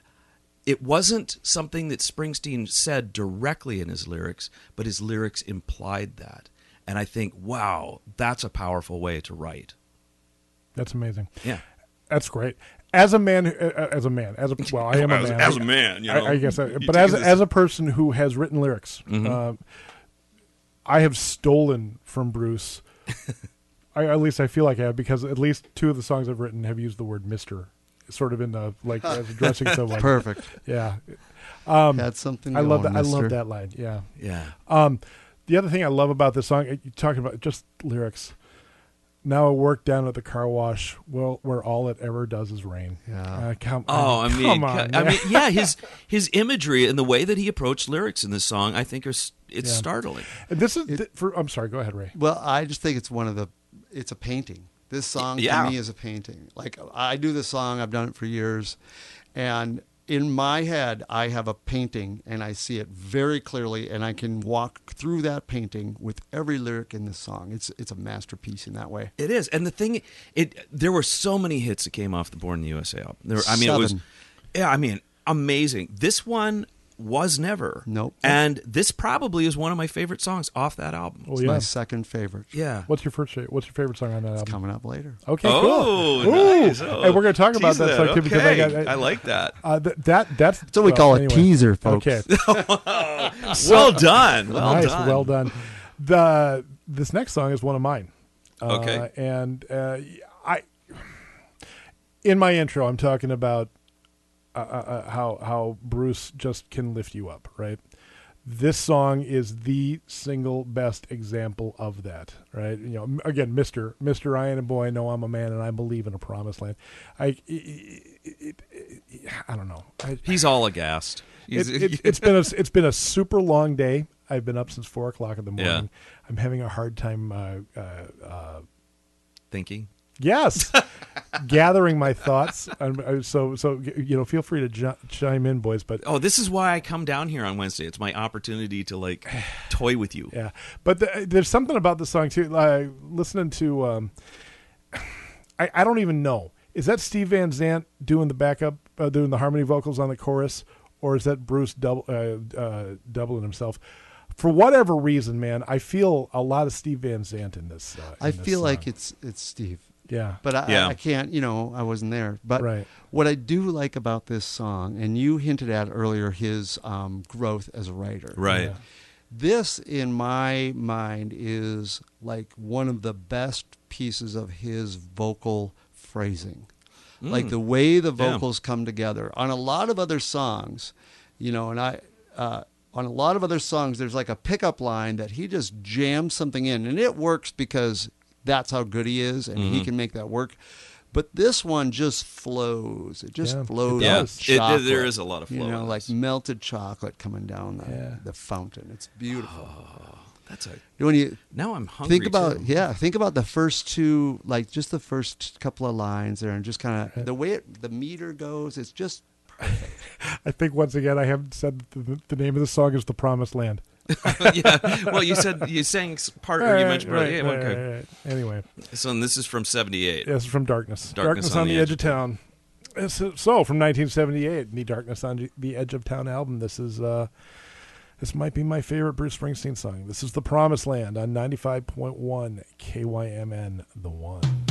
it wasn't something that Springsteen said directly in his lyrics, but his lyrics implied that. And I think, wow, that's a powerful way to write. That's amazing. Yeah. That's great. As a man, uh, uh, as a man, as a well, I am a man. as I- a man, you I- know, I, guess. I, but as this- as a person who has written lyrics, Mm-hmm. uh, I have stolen from Bruce. I, at least I feel like I have because at least two of the songs I've written have used the word "Mister," sort of in the like as addressing someone. Perfect. Yeah, Um, Had something. I love going, that. I love that line. Yeah. Yeah. Um, the other thing I love about this song, you talking about just lyrics. Now I work down at the car wash, well, where all it ever does is rain. Yeah. Uh, come, Oh, I mean, come ca- on. I mean, yeah, his his imagery and the way that he approached lyrics in this song, I think, are it's Yeah. startling. And this is th- for. I'm sorry. Go ahead, Ray. Well, I just think it's one of the. It's a painting. This song Yeah. to me is a painting. Like I do this song, I've done it for years, and in my head I have a painting and I see it very clearly, and I can walk through that painting with every lyric in this song. It's it's a masterpiece in that way. It is, and the thing, it there were so many hits that came off the Born in the USA album. There, I mean, it was, yeah, I mean, amazing. This one was never, Nope. and this probably is one of my favorite songs off that album. Oh It's yeah. my second favorite. Yeah, What's your first? What's your favorite song on that It's album? coming up later. Okay, Oh, cool. Ooh. nice. Oh, hey, we're going to talk about tease that, song because I got. I like that. Uh, th- that that's That's what we well, call a anyway. teaser, folks. Okay, Well done. Well nice, done. well done. The this next song is one of mine. Uh, Okay. and uh, I, in my intro, I'm talking about uh, uh, uh, how how Bruce just can lift you up, right? This song is the single best example of that, right? You know, again, Mister Mister I and boy, I know I'm a man, and I believe in a promised land. I, it, it, it, I don't know. I, He's all aghast. He's, it, it, it's been a it's been a super long day. I've been up since four o'clock in the Yeah. morning. I'm having a hard time. Uh, uh, uh, thinking. Yes, gathering my thoughts. Uh, so, so you know, feel free to j- chime in, boys. But Oh, this is why I come down here on Wednesday. It's my opportunity to like toy with you. yeah, but the, there's something about the song too. Like listening to, um, I, I don't even know. Is that Steve Van Zandt doing the backup, uh, doing the harmony vocals on the chorus, or is that Bruce double uh, uh, doubling himself? For whatever reason, man, I feel a lot of Steve Van Zandt in this. Uh, I in this feel like it's it's Steve. Yeah, But I, Yeah. I can't, you know, I wasn't there. But Right. what I do like about this song, and you hinted at earlier his um, growth as a writer. Right. Yeah. This, in my mind, is like one of the best pieces of his vocal phrasing. Like the way the Mm. Yeah. vocals come together. On a lot of other songs, you know, and I, uh, on a lot of other songs, there's like a pickup line that he just jams something in, and it works because that's how good he is, and Mm-hmm. he can make that work. But this one just flows. It just Yeah, it flows. Yeah, like it- it- there is a lot of flow. You know, like melted chocolate coming down the, Yeah. the fountain. It's beautiful. That's a. when you Now I'm hungry. think about too. yeah think about the first two like just the first couple of lines there and just kind of the way it, the meter goes it's just I think once again I haven't said the, the name of the song is "The Promised Land." yeah. Well, you said you sang part, or you mentioned part. Yeah, okay. Anyway, So and this is from '78. this is from Darkness. Darkness on, the Edge of Town. So from 1978, the Darkness on the Edge of Town album. This is uh, this might be my favorite Bruce Springsteen song. This is "The Promised Land" on 95.1 KYMN, the one.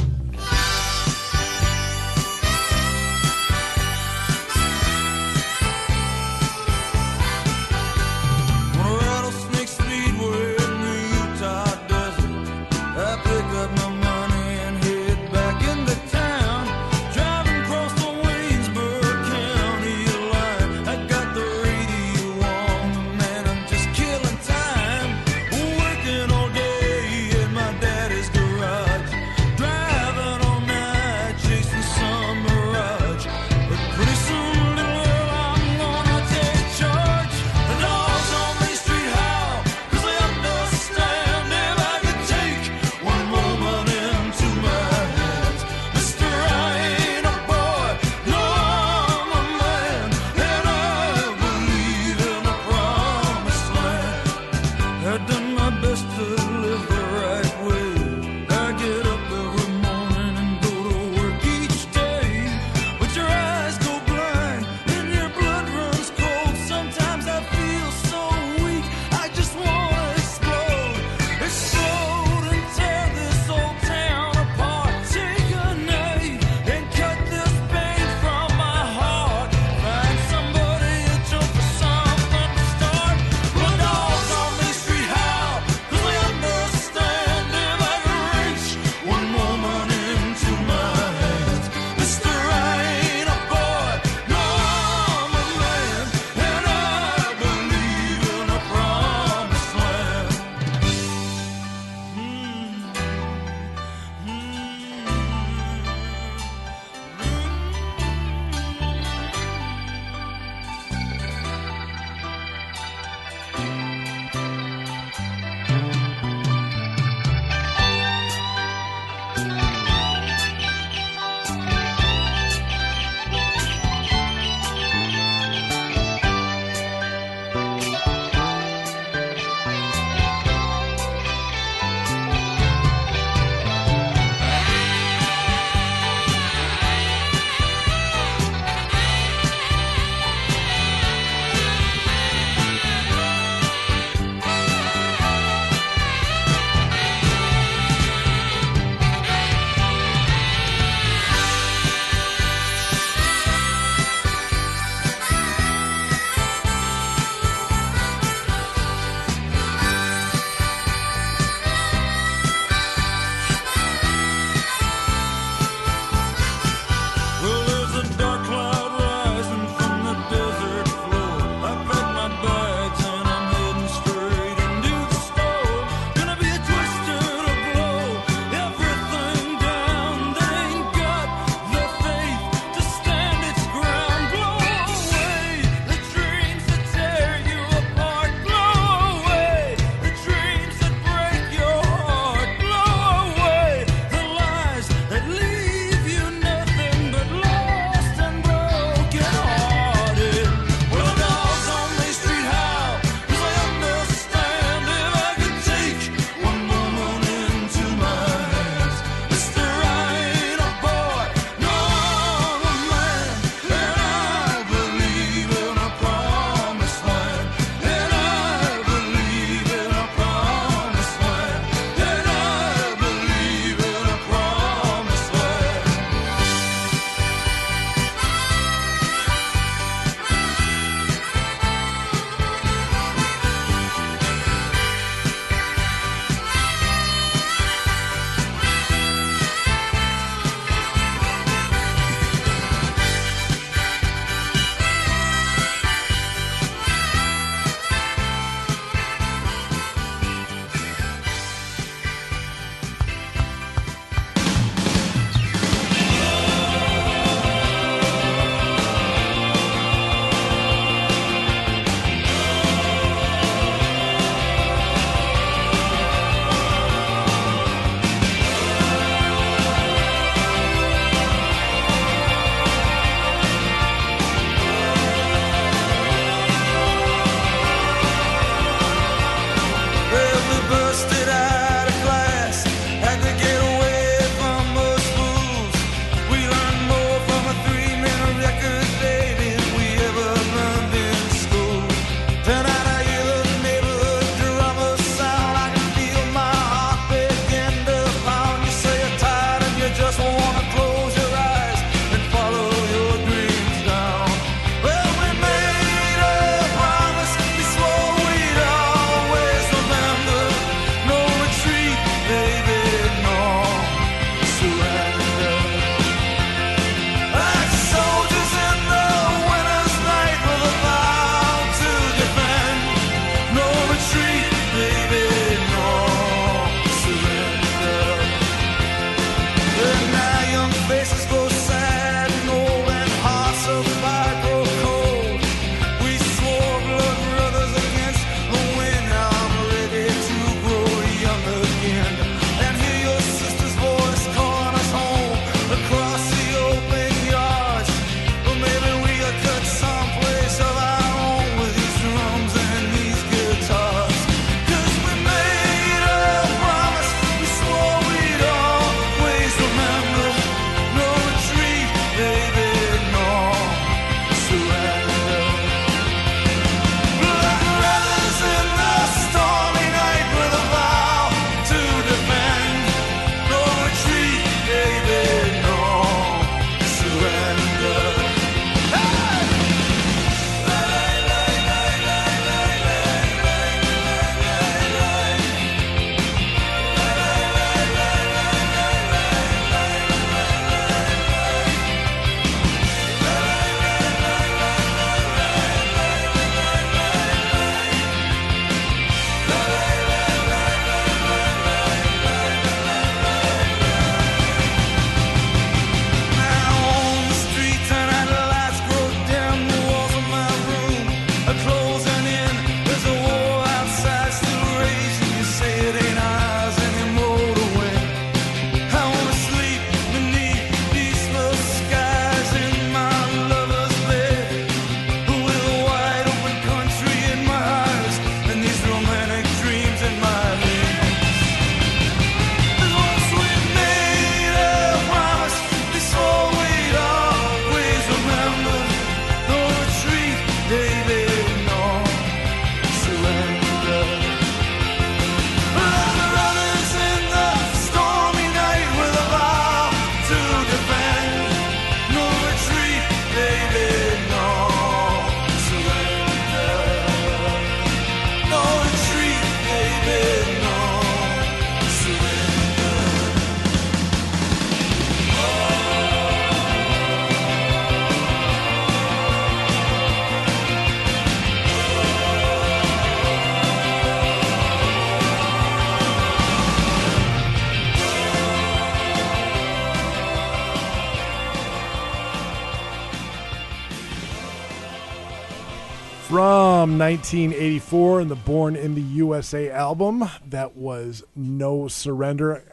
1984 and the Born in the USA album, that was No Surrender.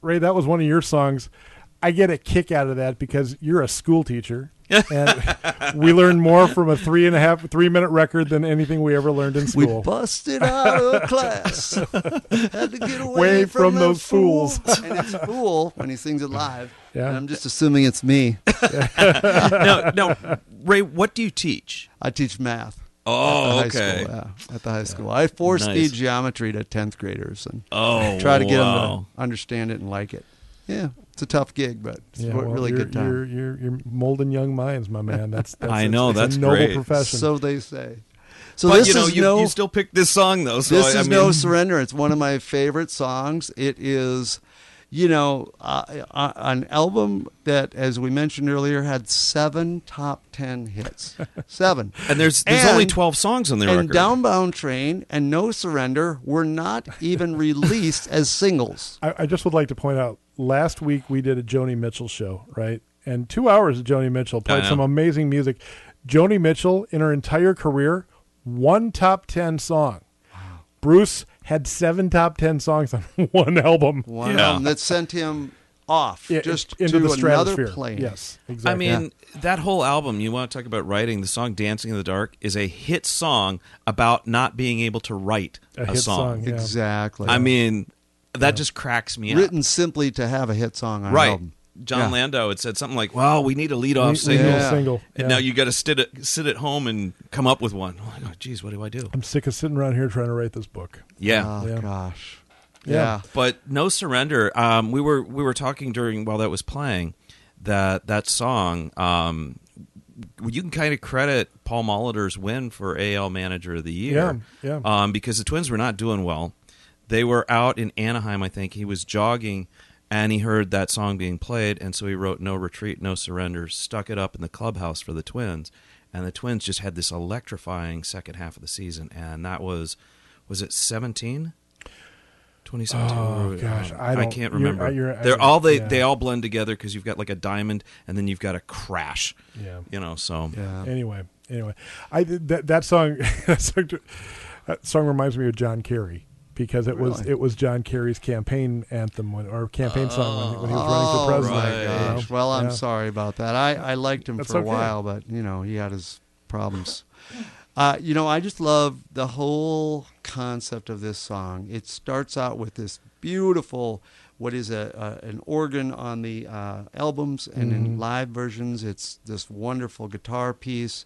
Ray, that was one of your songs. I get a kick out of that because you're a school teacher. and we learned more from a three and a half, three minute record than anything we ever learned in school. We school. busted out of class. Had to get away Away from, from those fools. and it's fool when he sings it live. Yeah. And I'm just assuming it's me. no, no, Ray. What do you teach? I teach math. Oh, at the oh, high okay. School, yeah, at the high school. I force Nice. feed geometry to 10th graders and Oh, try to get them to understand it and like it. Yeah, it's a tough gig, but it's Yeah, a well, really you're, good time. You're, you're, you're molding young minds, my man. That's, that's I know, it's that's a noble great. profession. So they say. So but this you know, is you, no you still picked this song though. So this I, is I no surrender. It's one of my favorite songs. It is, you know, uh, uh, an album that, as we mentioned earlier, had seven top ten hits. Seven. And there's there's only twelve songs on the and record. Downbound Train and No Surrender were not even released as singles. I, I just would like to point out last week we did a Joni Mitchell show, right? And two hours of Joni Mitchell played some amazing music. Joni Mitchell, in her entire career, one top 10 song. Bruce had seven top 10 songs on one album. One Yeah. album that sent him off Yeah, just into to the another stratosphere. plane. Yes, exactly. I exactly. mean, that whole album, you want to talk about writing, the song Dancing in the Dark is a hit song about not being able to write A a, hit song. song, yeah. Exactly. I mean, that just cracks me up. written simply to have a hit song on an right. album. Jon Yeah. Landau had said something like, well, we need a lead We- off we single. need a Yeah. single. And yeah. now you got to sit at, sit at home and come up with one. I'm like, oh, geez, what do I do? I'm sick of sitting around here trying to write this book. Yeah. Oh Yeah. gosh. Yeah. Yeah. But no surrender. Um, we were we were talking during while that was playing that that song. Um, you can kind of credit Paul Molitor's win for AL Manager of the Year. Yeah, yeah. Um, because the Twins were not doing well. They were out in Anaheim. I think he was jogging, and he heard that song being played, and so he wrote "No Retreat, No Surrender," stuck it up in the clubhouse for the Twins, and the Twins just had this electrifying second half of the season, and that was was it seventeen. 2017. Oh, Or, gosh, um, I don't- can't you're- remember. you're- They're all they yeah. they all blend together because you've got like a diamond and then you've got a crash. Yeah. You know, so Yeah. Anyway, anyway, I that that song that song, that song reminds me of John Kerry because it was it was John Kerry's campaign anthem when, or campaign song when, when he was running for Oh, president. right. you know? Gosh. Well, I'm Yeah. sorry about that. I, I liked him That's for a while, but you know he had his problems. Uh, you know, I just love the whole concept of this song. It starts out with this beautiful, what is a, a an organ on the uh, albums and Mm-hmm. in live versions. It's this wonderful guitar piece.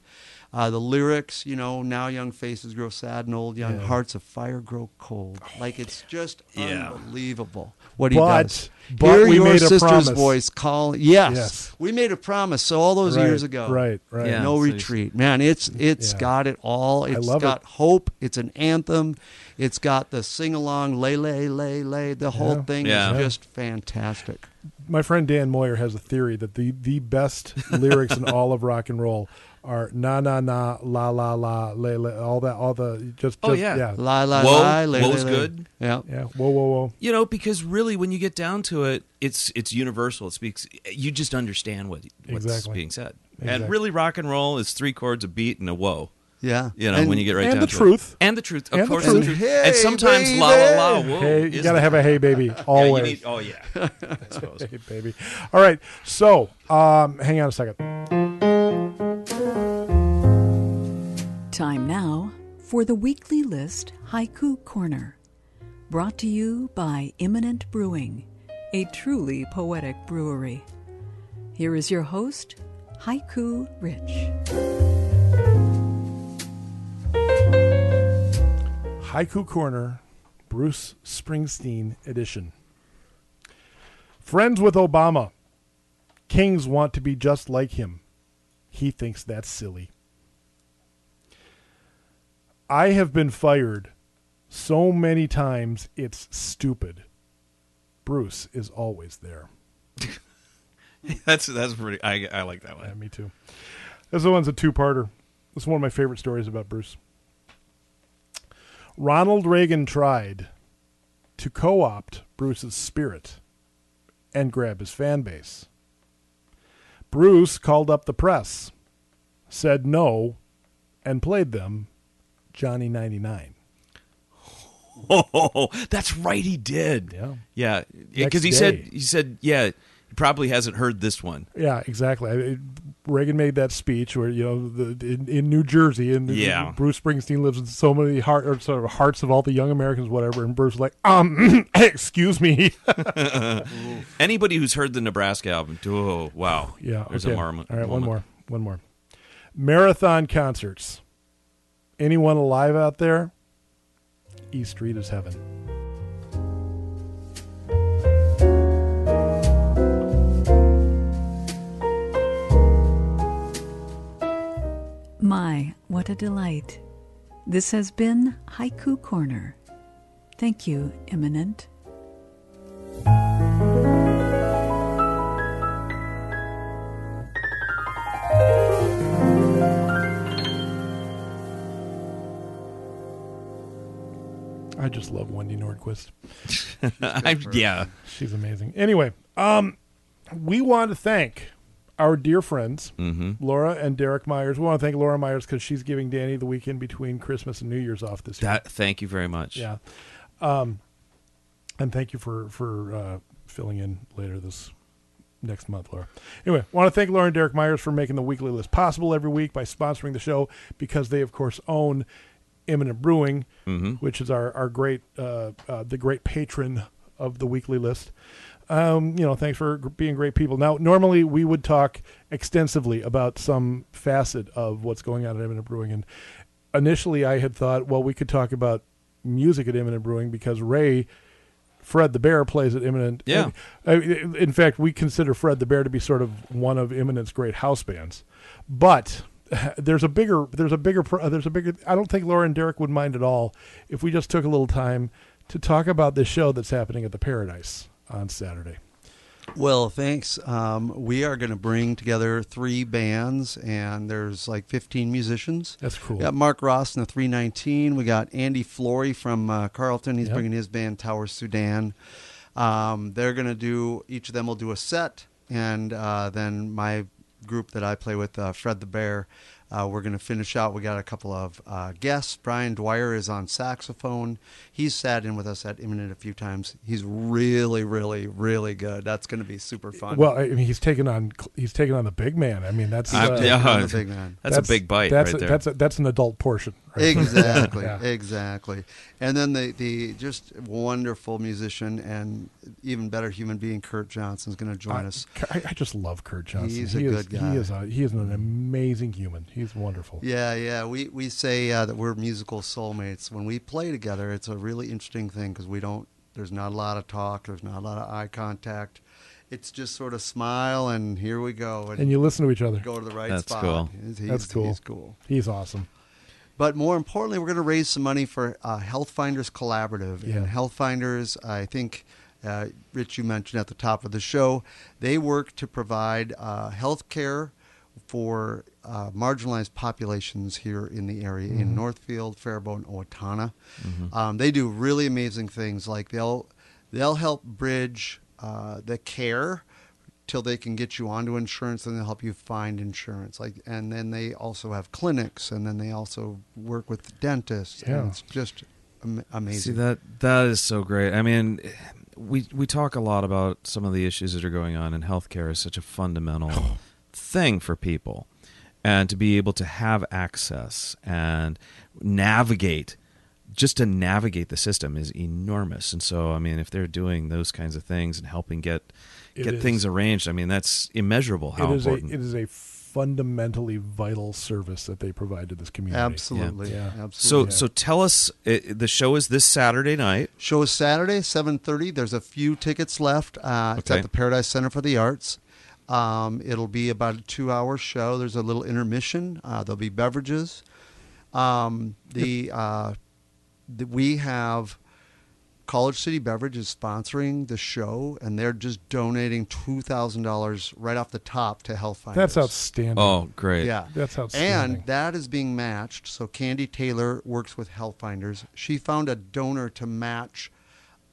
Uh, the lyrics, you know, now young faces grow sad and old young Yeah. hearts of fire grow cold. Like it's just Yeah. unbelievable what he But- does. but Hear we your made a sister's promise. voice call. Yes, Yes. we made a promise. So all those Right, years ago, right, right. Yeah. no so retreat, man. It's it's Yeah. got it all. It's love got it. hope. It's an anthem. It's got the sing along, lay lay lay lay. The whole Yeah. thing Yeah. is just fantastic. My friend Dan Moyer has a theory that the the best lyrics in all of rock and roll are na na na la la la lay lay all that all the just, Oh, just yeah. yeah La la Whoa, la lay whoa's lay, lay. good. Yeah. yeah whoa whoa whoa you know because really when you get down to it it's it's universal it speaks you just understand what what's Exactly. being said Exactly. and really rock and roll is three chords a beat and a whoa Yeah. you know And- when you get right and down the to truth. it. and the truth of And the course truth. the truth Hey, and sometimes baby. la la la whoa hey you gotta the- have a hey baby yeah, always you need, oh yeah I suppose hey baby all right so um hang on a second Time now for the weekly list Haiku Corner. Brought to you by Imminent Brewing, a truly poetic brewery. Here is your host, Haiku Rich. Haiku Corner, Bruce Springsteen edition. Friends with Obama. Kings want to be just like him. He thinks that's silly. I have been fired so many times it's stupid. Bruce is always there. that's that's pretty I, I like that Yeah, one me too. This one's a two-parter. This is one of my favorite stories about Bruce. Ronald Reagan tried to co-opt Bruce's spirit and grab his fan base. Bruce called up the press, said no, and played them Johnny 99. Oh, that's right. He did. Yeah. Yeah. Because he said he said yeah. He probably hasn't heard this one. Yeah, exactly. I, Reagan made that speech where you know the, in, in New Jersey, and Yeah. Bruce Springsteen lives in so many heart or sort of hearts of all the young Americans, whatever. And Bruce was like, um, excuse me. Anybody who's heard the Nebraska album, oh wow. yeah, There's okay. a moment. All right, one more, one more. Marathon concerts. Anyone alive out there? E Street is heaven. My, what a delight. This has been Haiku Corner. Thank you, Imminent. I just love Wendy Nordquist. I, yeah. She's amazing. Anyway, um, we want to thank our dear friends, Mm-hmm. Laura and Derek Myers. We want to thank Laura Myers because she's giving Danny the weekend between Christmas and New Year's off this year. That. Thank you very much. Yeah. Um, and thank you for for uh, filling in later this next month, Laura. Anyway, want to thank Laura and Derek Myers for making the weekly list possible every week by sponsoring the show because they, of course, own Imminent Brewing, which is our our great uh, uh, the great patron of the weekly list. Um, you know, thanks for being great people. Now, normally we would talk extensively about some facet of what's going on at Imminent Brewing, and initially I had thought, well, we could talk about music at Imminent Brewing because Ray, Fred the Bear, plays at Imminent. Yeah. uh, in fact, we consider Fred the Bear to be sort of one of Imminent's great house bands, but. There's a bigger, there's a bigger, there's a bigger. I don't think Laura and Derek would mind at all if we just took a little time to talk about this show that's happening at the Paradise on Saturday. Well, thanks. Um, we are going to bring together three bands, and there's like 15 musicians. That's cool. We got Mark Ross in the 319. We got Andy Flory from uh, Carleton. He's Yep. bringing his band Tower Sudan. Um, they're going to do, each of them will do a set, and uh, then my group that I play with, uh, Fred the Bear, uh, we're going to finish out. We got a couple of uh, guests. Brian Dwyer is on saxophone. He's sat in with us at Imminent a few times. He's really, really, really good. That's going to be super fun. Well, I mean, he's taken on he's taken on the big man. I mean, that's uh, yeah. I'm a big man. That's, a big bite that's right a, there. That's a, that's an adult portion. Right? Exactly, Yeah. exactly. And then the the just wonderful musician and even better human being, Kurt Johnson, is going to join I, us. I, I just love Kurt Johnson. He's a he is, good guy. He is a, he is an amazing human. He's wonderful. Yeah, yeah. We we say uh, that we're musical soulmates. When we play together, it's a really interesting thing because we don't. There's not a lot of talk. There's not a lot of eye contact. It's just sort of smile and here we go and, And you listen to each other. go to the right That's spot. cool. He's, he's, That's cool. He's cool. He's awesome. But more importantly, we're going to raise some money for uh, Healthfinders Collaborative. Yeah. And Healthfinders, I think, uh, Rich, you mentioned at the top of the show, they work to provide uh, health care for uh, marginalized populations here in the area in Northfield, Faribault, and Owatonna. Um, they do really amazing things. Like they'll they'll help bridge uh, the care till they can get you onto insurance and they'll help you find insurance like and then they also have clinics and then they also work with dentists Yeah. and it's just am- amazing See that that is so great. I mean, we we talk a lot about some of the issues that are going on in healthcare is such a fundamental oh. thing for people, and to be able to have access and navigate, just to navigate the system is enormous. And so, I mean, if they're doing those kinds of things and helping get It get is. things arranged, I mean, that's immeasurable. How it is important. a it is a fundamentally vital service that they provide to this community. absolutely Yeah. so absolutely so so tell us, uh, the show is this Saturday night. show is saturday 7.30 there's a few tickets left uh, it's Okay. at the paradise center for the arts um, it'll be about a two hour show there's a little intermission uh, there'll be beverages um, the, uh, the we have College City Beverage is sponsoring the show, and they're just donating two thousand dollars right off the top to Healthfinders. That's outstanding. Oh, great! Yeah, That's outstanding. And that is being matched. So Candy Taylor works with Healthfinders. She found a donor to match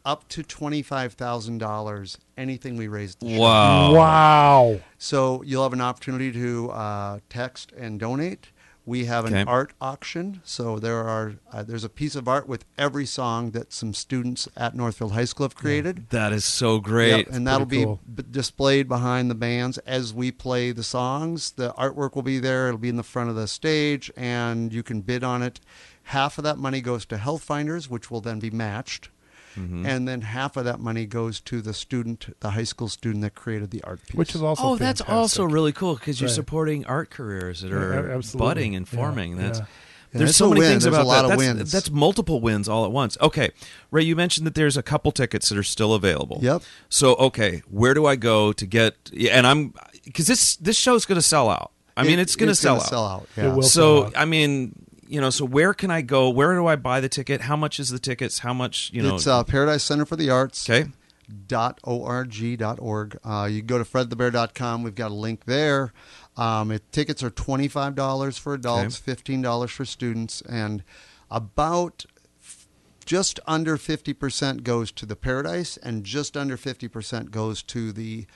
up to twenty five thousand dollars anything we raise. at show. Wow! wow. So you'll have an opportunity to uh, text and donate. We have an Okay. art auction, so there are uh, there's a piece of art with every song that some students at Northfield High School have created. That is so great. Yep, and that'll pretty be cool. b- displayed behind the bands as we play the songs. The artwork will be there. It'll be in the front of the stage, and you can bid on it. Half of that money goes to Healthfinders, which will then be matched, Mm-hmm. and then half of that money goes to the student, the high school student that created the art piece. which is also oh, that's also really cool because you're Right. supporting art careers that are absolutely. budding and Yeah, forming. That's yeah. Yeah, there's so many win. things There's a about lot that. of that's, wins. that's multiple wins all at once. Okay, Ray, you mentioned that there's a couple tickets that are still available. Yep. So okay, where do I go to get? And I'm because this this show's going to sell out. I mean, It- it's going to sell, out. sell out. It will. So sell out. I mean, you know, so where can I go? Where do I buy the ticket? How much is the tickets? How much? You know. it's uh, Paradise Center for the Arts. okay. dot org dot org. Uh, you can go to fredthebear.com. We've got a link there. Um, it, tickets are twenty five dollars for adults, fifteen dollars for students, and about just under fifty percent goes to the Paradise, and just under fifty percent goes to the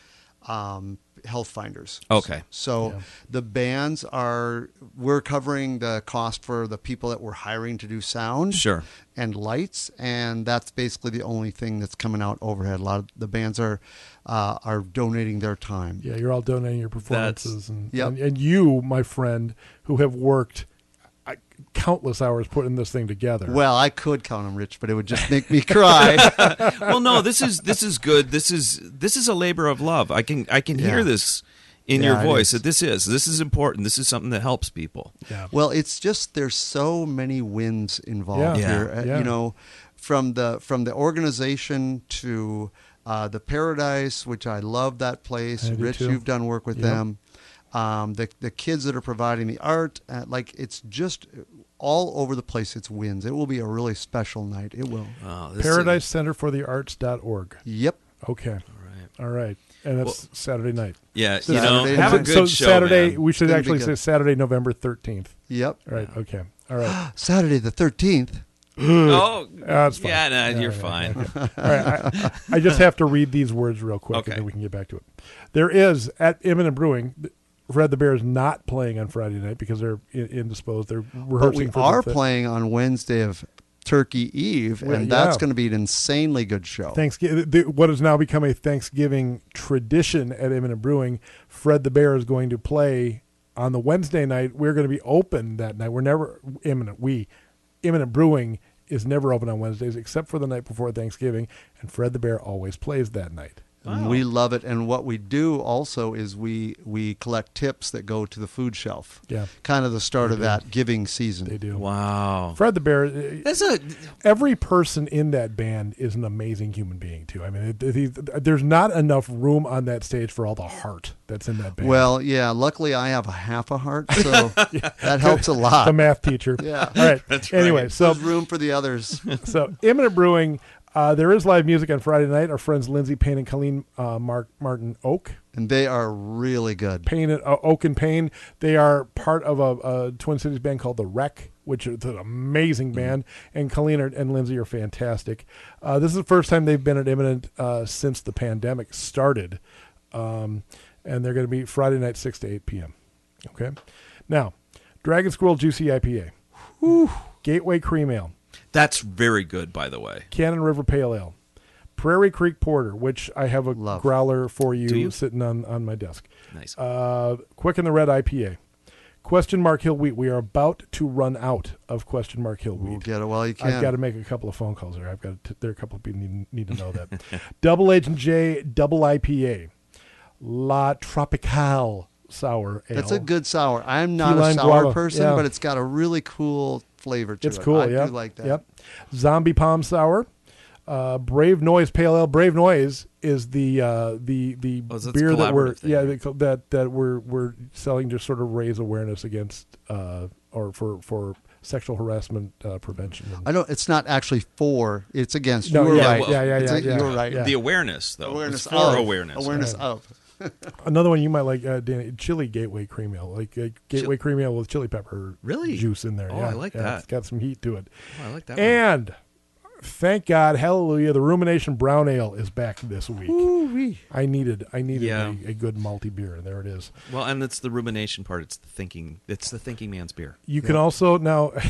um, Healthfinders. Okay. So Yeah. the bands are we're covering the cost for the people that we're hiring to do sound Sure. and lights, and that's basically the only thing that's coming out overhead. A lot of the bands are uh, are donating their time. Yeah, you're all donating your performances, and, Yep. and and you, my friend, who have worked countless hours putting this thing together. Well, I could count them, Rich, but it would just make me cry. well, no, this is this is good. This is this is a labor of love. I can I can hear this in Yeah, your voice that this is this is important. This is something that helps people. yeah, well, it's just there's so many wins involved Yeah. here. Yeah. Uh, You know, from the from the organization to uh, the Paradise, which I love that place. I Rich, too. you've done work with Yep. them. Um, the the kids that are providing the art, uh, like it's just all over the place. It's wins. It will be a really special night. It will. Oh, this Paradise Center for the Arts.org. Yep. Okay, all right. all right, and that's Saturday night. Yeah, So you know, Saturday have a good so show, Saturday, man. we should It's gonna be actually say. Saturday, November thirteenth. Yep. Right. Okay. All right. Saturday the thirteenth. Oh, That's fine. yeah, nah, Yeah, you're yeah, fine. okay. All right, I, I just have to read these words real quick, Okay. and then we can get back to it. There is at Imminent Brewing. Fred the Bear is not playing on Friday night because they're indisposed. They're But rehearsing. we for are playing on Wednesday of Turkey Eve, Well, and that's yeah. going to be an insanely good show. Thanksgiving. What has now become a Thanksgiving tradition at Imminent Brewing. Fred the Bear is going to play on the Wednesday night. We're going to be open that night. We're never Imminent. We Imminent Brewing is never open on Wednesdays except for the night before Thanksgiving, and Fred the Bear always plays that night. And We love it, and what we do also is we we collect tips that go to the food shelf. Yeah, Kind of the start They of do. that giving season. they do. Wow. Fred the Bear. That's a Every person in that band is an amazing human being too. I mean, it, it- there's not enough room on that stage for all the heart that's in that band. Well, yeah. Luckily, I have a half a heart, so that helps a lot. the math teacher. Yeah. All right. That's anyway, right. so There's room for the others. so Imminent Brewing. Uh, there is live music on Friday night. Our friends Lindsay Payne and Colleen uh, Mark Martin Oak, and they are really good. Payne and, uh, Oak and Payne. They are part of a, a Twin Cities band called the Wreck, which is an amazing band. And Colleen are, and Lindsay are fantastic. Uh, this is the first time they've been at Imminent uh, since the pandemic started, um, and they're going to be Friday night six to eight p.m. Okay, now Dragon Squirrel Juicy IPA, Gateway Cream Ale. That's very good, by the way. Cannon River Pale Ale, Prairie Creek Porter, which I have a Love. growler for you, Do you? sitting on, on my desk. Nice. Uh, Quick and the Red IPA. Question Mark Hill Wheat. We are about to run out of Question Mark Hill Wheat. We'll get it while you can. I've got to make a couple of phone calls there. I've got to, there are a couple of people need, need to know that. Double Agent J Double IPA, La Tropicale Sour Ale. That's a good sour. I'm not Key a lime sour guava, person, yeah. but it's got a really cool flavor to It's it. cool. I yeah, do like that. Yep. Zombie Palm Sour, uh, Brave Noise Pale Ale. Brave Noise is the uh, the the Oh, so beer that we're thing, yeah right? that that that we're we're selling to sort of raise awareness against uh, or for for sexual harassment uh, prevention. And- I don't. It's not actually for. It's against. No, you were yeah, right. well, yeah, yeah, It's yeah, a- yeah. You're right. Yeah. The awareness, though. Awareness It's for of awareness. Awareness Right. of. Another one you might like, uh, Danny, Chili Gateway Cream Ale, like uh, Gateway Cream Ale with chili pepper Really? juice in there. Oh, yeah, I like yeah, that. It's got some heat to it. Oh, I like that one. And thank God, hallelujah, the Rumination Brown Ale is back this week. Ooh-wee. I needed, I needed Yeah. a, a good malty beer, and there it is. Well, and it's the rumination part. It's the thinking. It's the thinking man's beer. You can also now.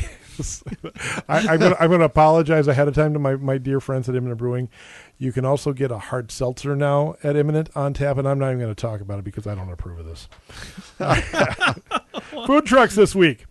I, I'm going to apologize ahead of time to my, my dear friends at Imminent Brewing. You can also get a hard seltzer now at Imminent on tap, and I'm not even going to talk about it because I don't approve of this. food trucks this week.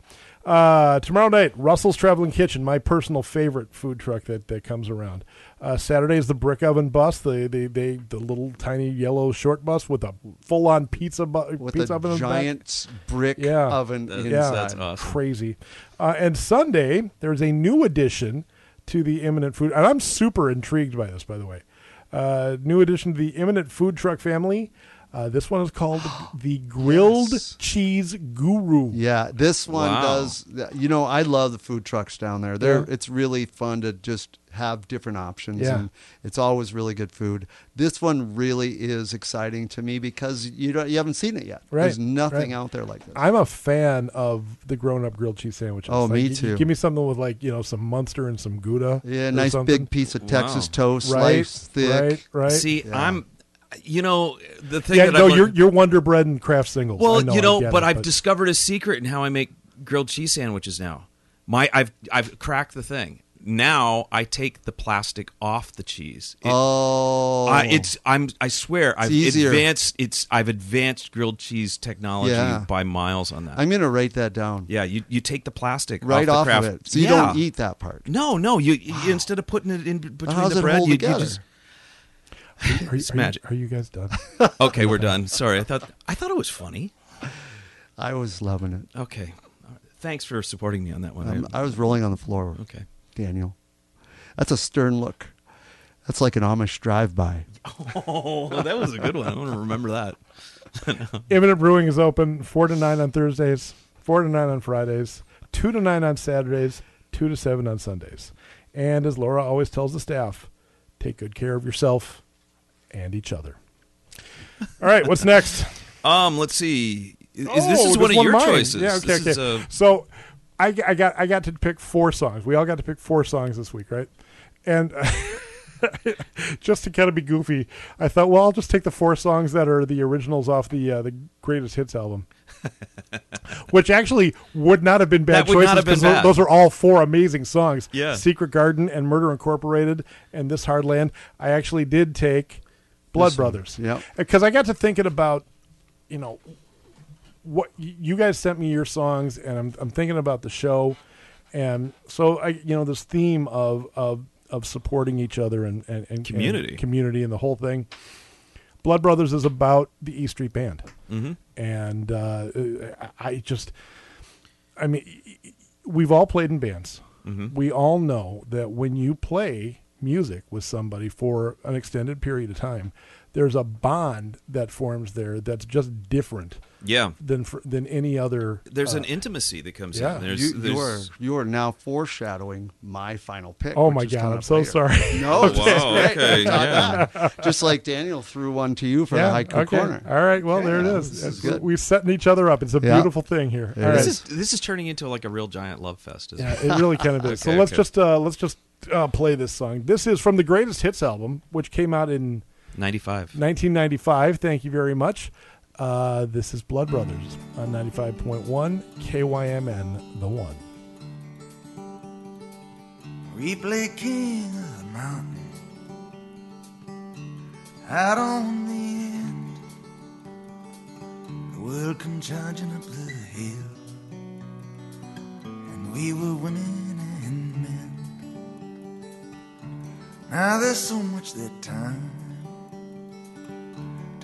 Uh, tomorrow night, Russell's Traveling Kitchen, my personal favorite food truck that, that comes around. Uh, Saturday is the Brick Oven Bus, the the, the, the little tiny yellow short bus with a full on pizza bu- with pizza a oven in the back. giant brick Yeah. oven That- inside. Yeah, That's awesome. crazy. Uh, and Sunday, there's a new addition to the Imminent Food, and I'm super intrigued by this, by the way. Uh, new addition to the Imminent Food Truck family. Uh, this one is called the Grilled Yes. Cheese Guru. Yeah, this one Wow. does. You know, I love the food trucks down there. They're Yeah. it's really fun to just have different options, Yeah. and it's always really good food. This one really is exciting to me because you don't you haven't seen it yet. Right, There's nothing right. out there like this. I'm a fan of the grown-up grilled cheese sandwiches. Oh, Like, me you- you too. give me something with like you know some Munster and some Gouda. yeah, nice something. big piece of Texas Wow. toast, right, sliced thick. right, right. See, Yeah. I'm. You know the thing yeah, that no, I've you're learned- you're Wonder Bread and Kraft singles. Well, know, you know, but it, I've discovered a secret in how I make grilled cheese sandwiches now. My I've I've cracked the thing. Now I take the plastic off the cheese. It- Oh, I, it's I'm I swear I've easier. advanced it's I've advanced grilled cheese technology Yeah. by miles on that. I'm gonna write that down yeah, you you take the plastic right off, off, craft. of it, so you Yeah. don't eat that part. No, no, you, you instead of putting it in between How does the it bread, hold you, you just Are, you- It's are you- magic. are you guys done? okay. We're done. Sorry, I thought I thought it was funny. I was loving it. Okay, thanks for supporting me on that one. Um, I- I was rolling on the floor. okay. Daniel. That's a stern look. That's like an Amish drive-by. Oh, that was a good one. I want to remember that. Imminent Brewing is open four to nine on Thursdays, four to nine on Fridays, two to nine on Saturdays, two to seven on Sundays. And as Laura always tells the staff, take good care of yourself and each other. All right, what's next? Um, let's see. Is, Oh, this is one of your mine. choices? Yeah, okay, This okay. is, uh, so I, I got I got to pick four songs. We all got to pick four songs this week, right? And just to kind of be goofy, I thought, well, I'll just take the four songs that are the originals off the uh, the greatest hits album, which actually would not have been bad choices not have been 'cause tho- bad. those are all four amazing songs. Yeah. Secret Garden and Murder Incorporated and This Hard Land. I actually did take Blood Brothers. Yeah. Because I got to thinking about, you know, what you guys sent me your songs, and I'm I'm thinking about the show, and so I you know this theme of of of supporting each other and and, and Community. and community, and the whole thing. Blood Brothers is about the E Street Band, mhm. and uh, I just, I mean, we've all played in bands. Mhm. We all know that when you play music with somebody for an extended period of time, there's a bond that forms there that's just different Yeah. than for, than any other. There's uh, an intimacy that comes yeah. in. There's, You, you are you are now foreshadowing my final pick. Oh my god! I'm so later. sorry. No, it's wow, okay, yeah. Just like Daniel threw one to you for yeah. the haiku okay. corner. All right. Well, Okay, there it yeah, is. is It's- good. We're setting each other up. It's a Yeah. beautiful thing here. It All right. this is this is turning into like a real giant love fest. Isn't Yeah, it? it really kind of is. so Okay, let's just uh, let's just uh, play this song. This is from the Greatest Hits album, which came out in 95. 1995. Thank you very much. Uh, this is Blood Brothers on 95.1 KYMN, the one. We play king of the mountain out on the end. The world come charging up the hill, and we were women and men. Now there's so much that time,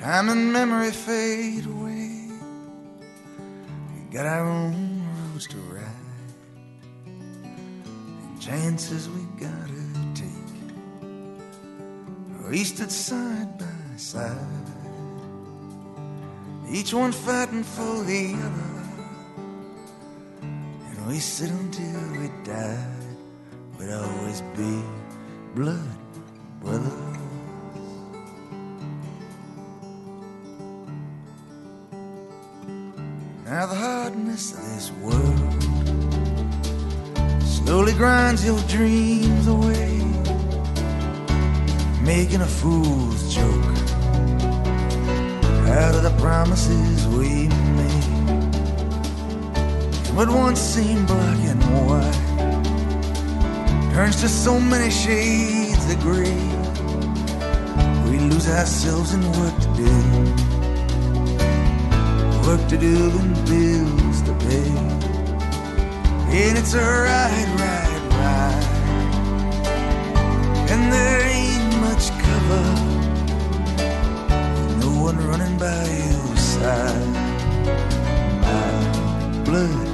time and memory fade away. We got our own roads to ride and chances we gotta take. We stood side by side, each one fighting for the other, and we said until we died, we'd always be blood brothers. World your dreams away. making a fool's joke out of the promises we made. What once seemed black and white turns to so many shades of gray. We lose ourselves in work to do, work to do and bills to pay. And it's a ride, And there ain't much cover. No one running by your side. My blood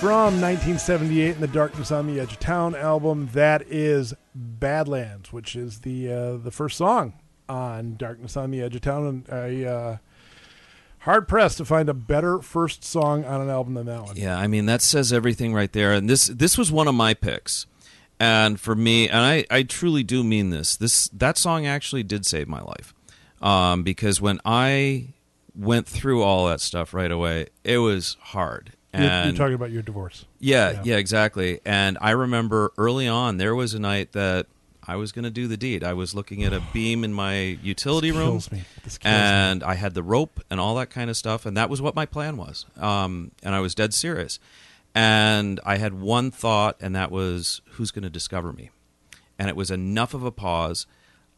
from 1978 in the Darkness on the Edge of Town album. That is Badlands, which is the uh, the first song on Darkness on the Edge of Town. And I uh, hard pressed to find a better first song on an album than that one. Yeah, I mean that says everything right there. And this this was one of my picks. And for me, and I, I truly do mean this. This that song actually did save my life. Um, because when I went through all that stuff right away, it was hard. You're, you're talking about your divorce. yeah, Yeah. yeah, exactly. And I remember early on there was a night that I was going to do the deed. I was looking at a beam in my utility room kills me. This kills me. and I had the rope and all that kind of stuff, and that was what my plan was. Um, and I was dead serious. And I had one thought, and that was, who's going to discover me? And it was enough of a pause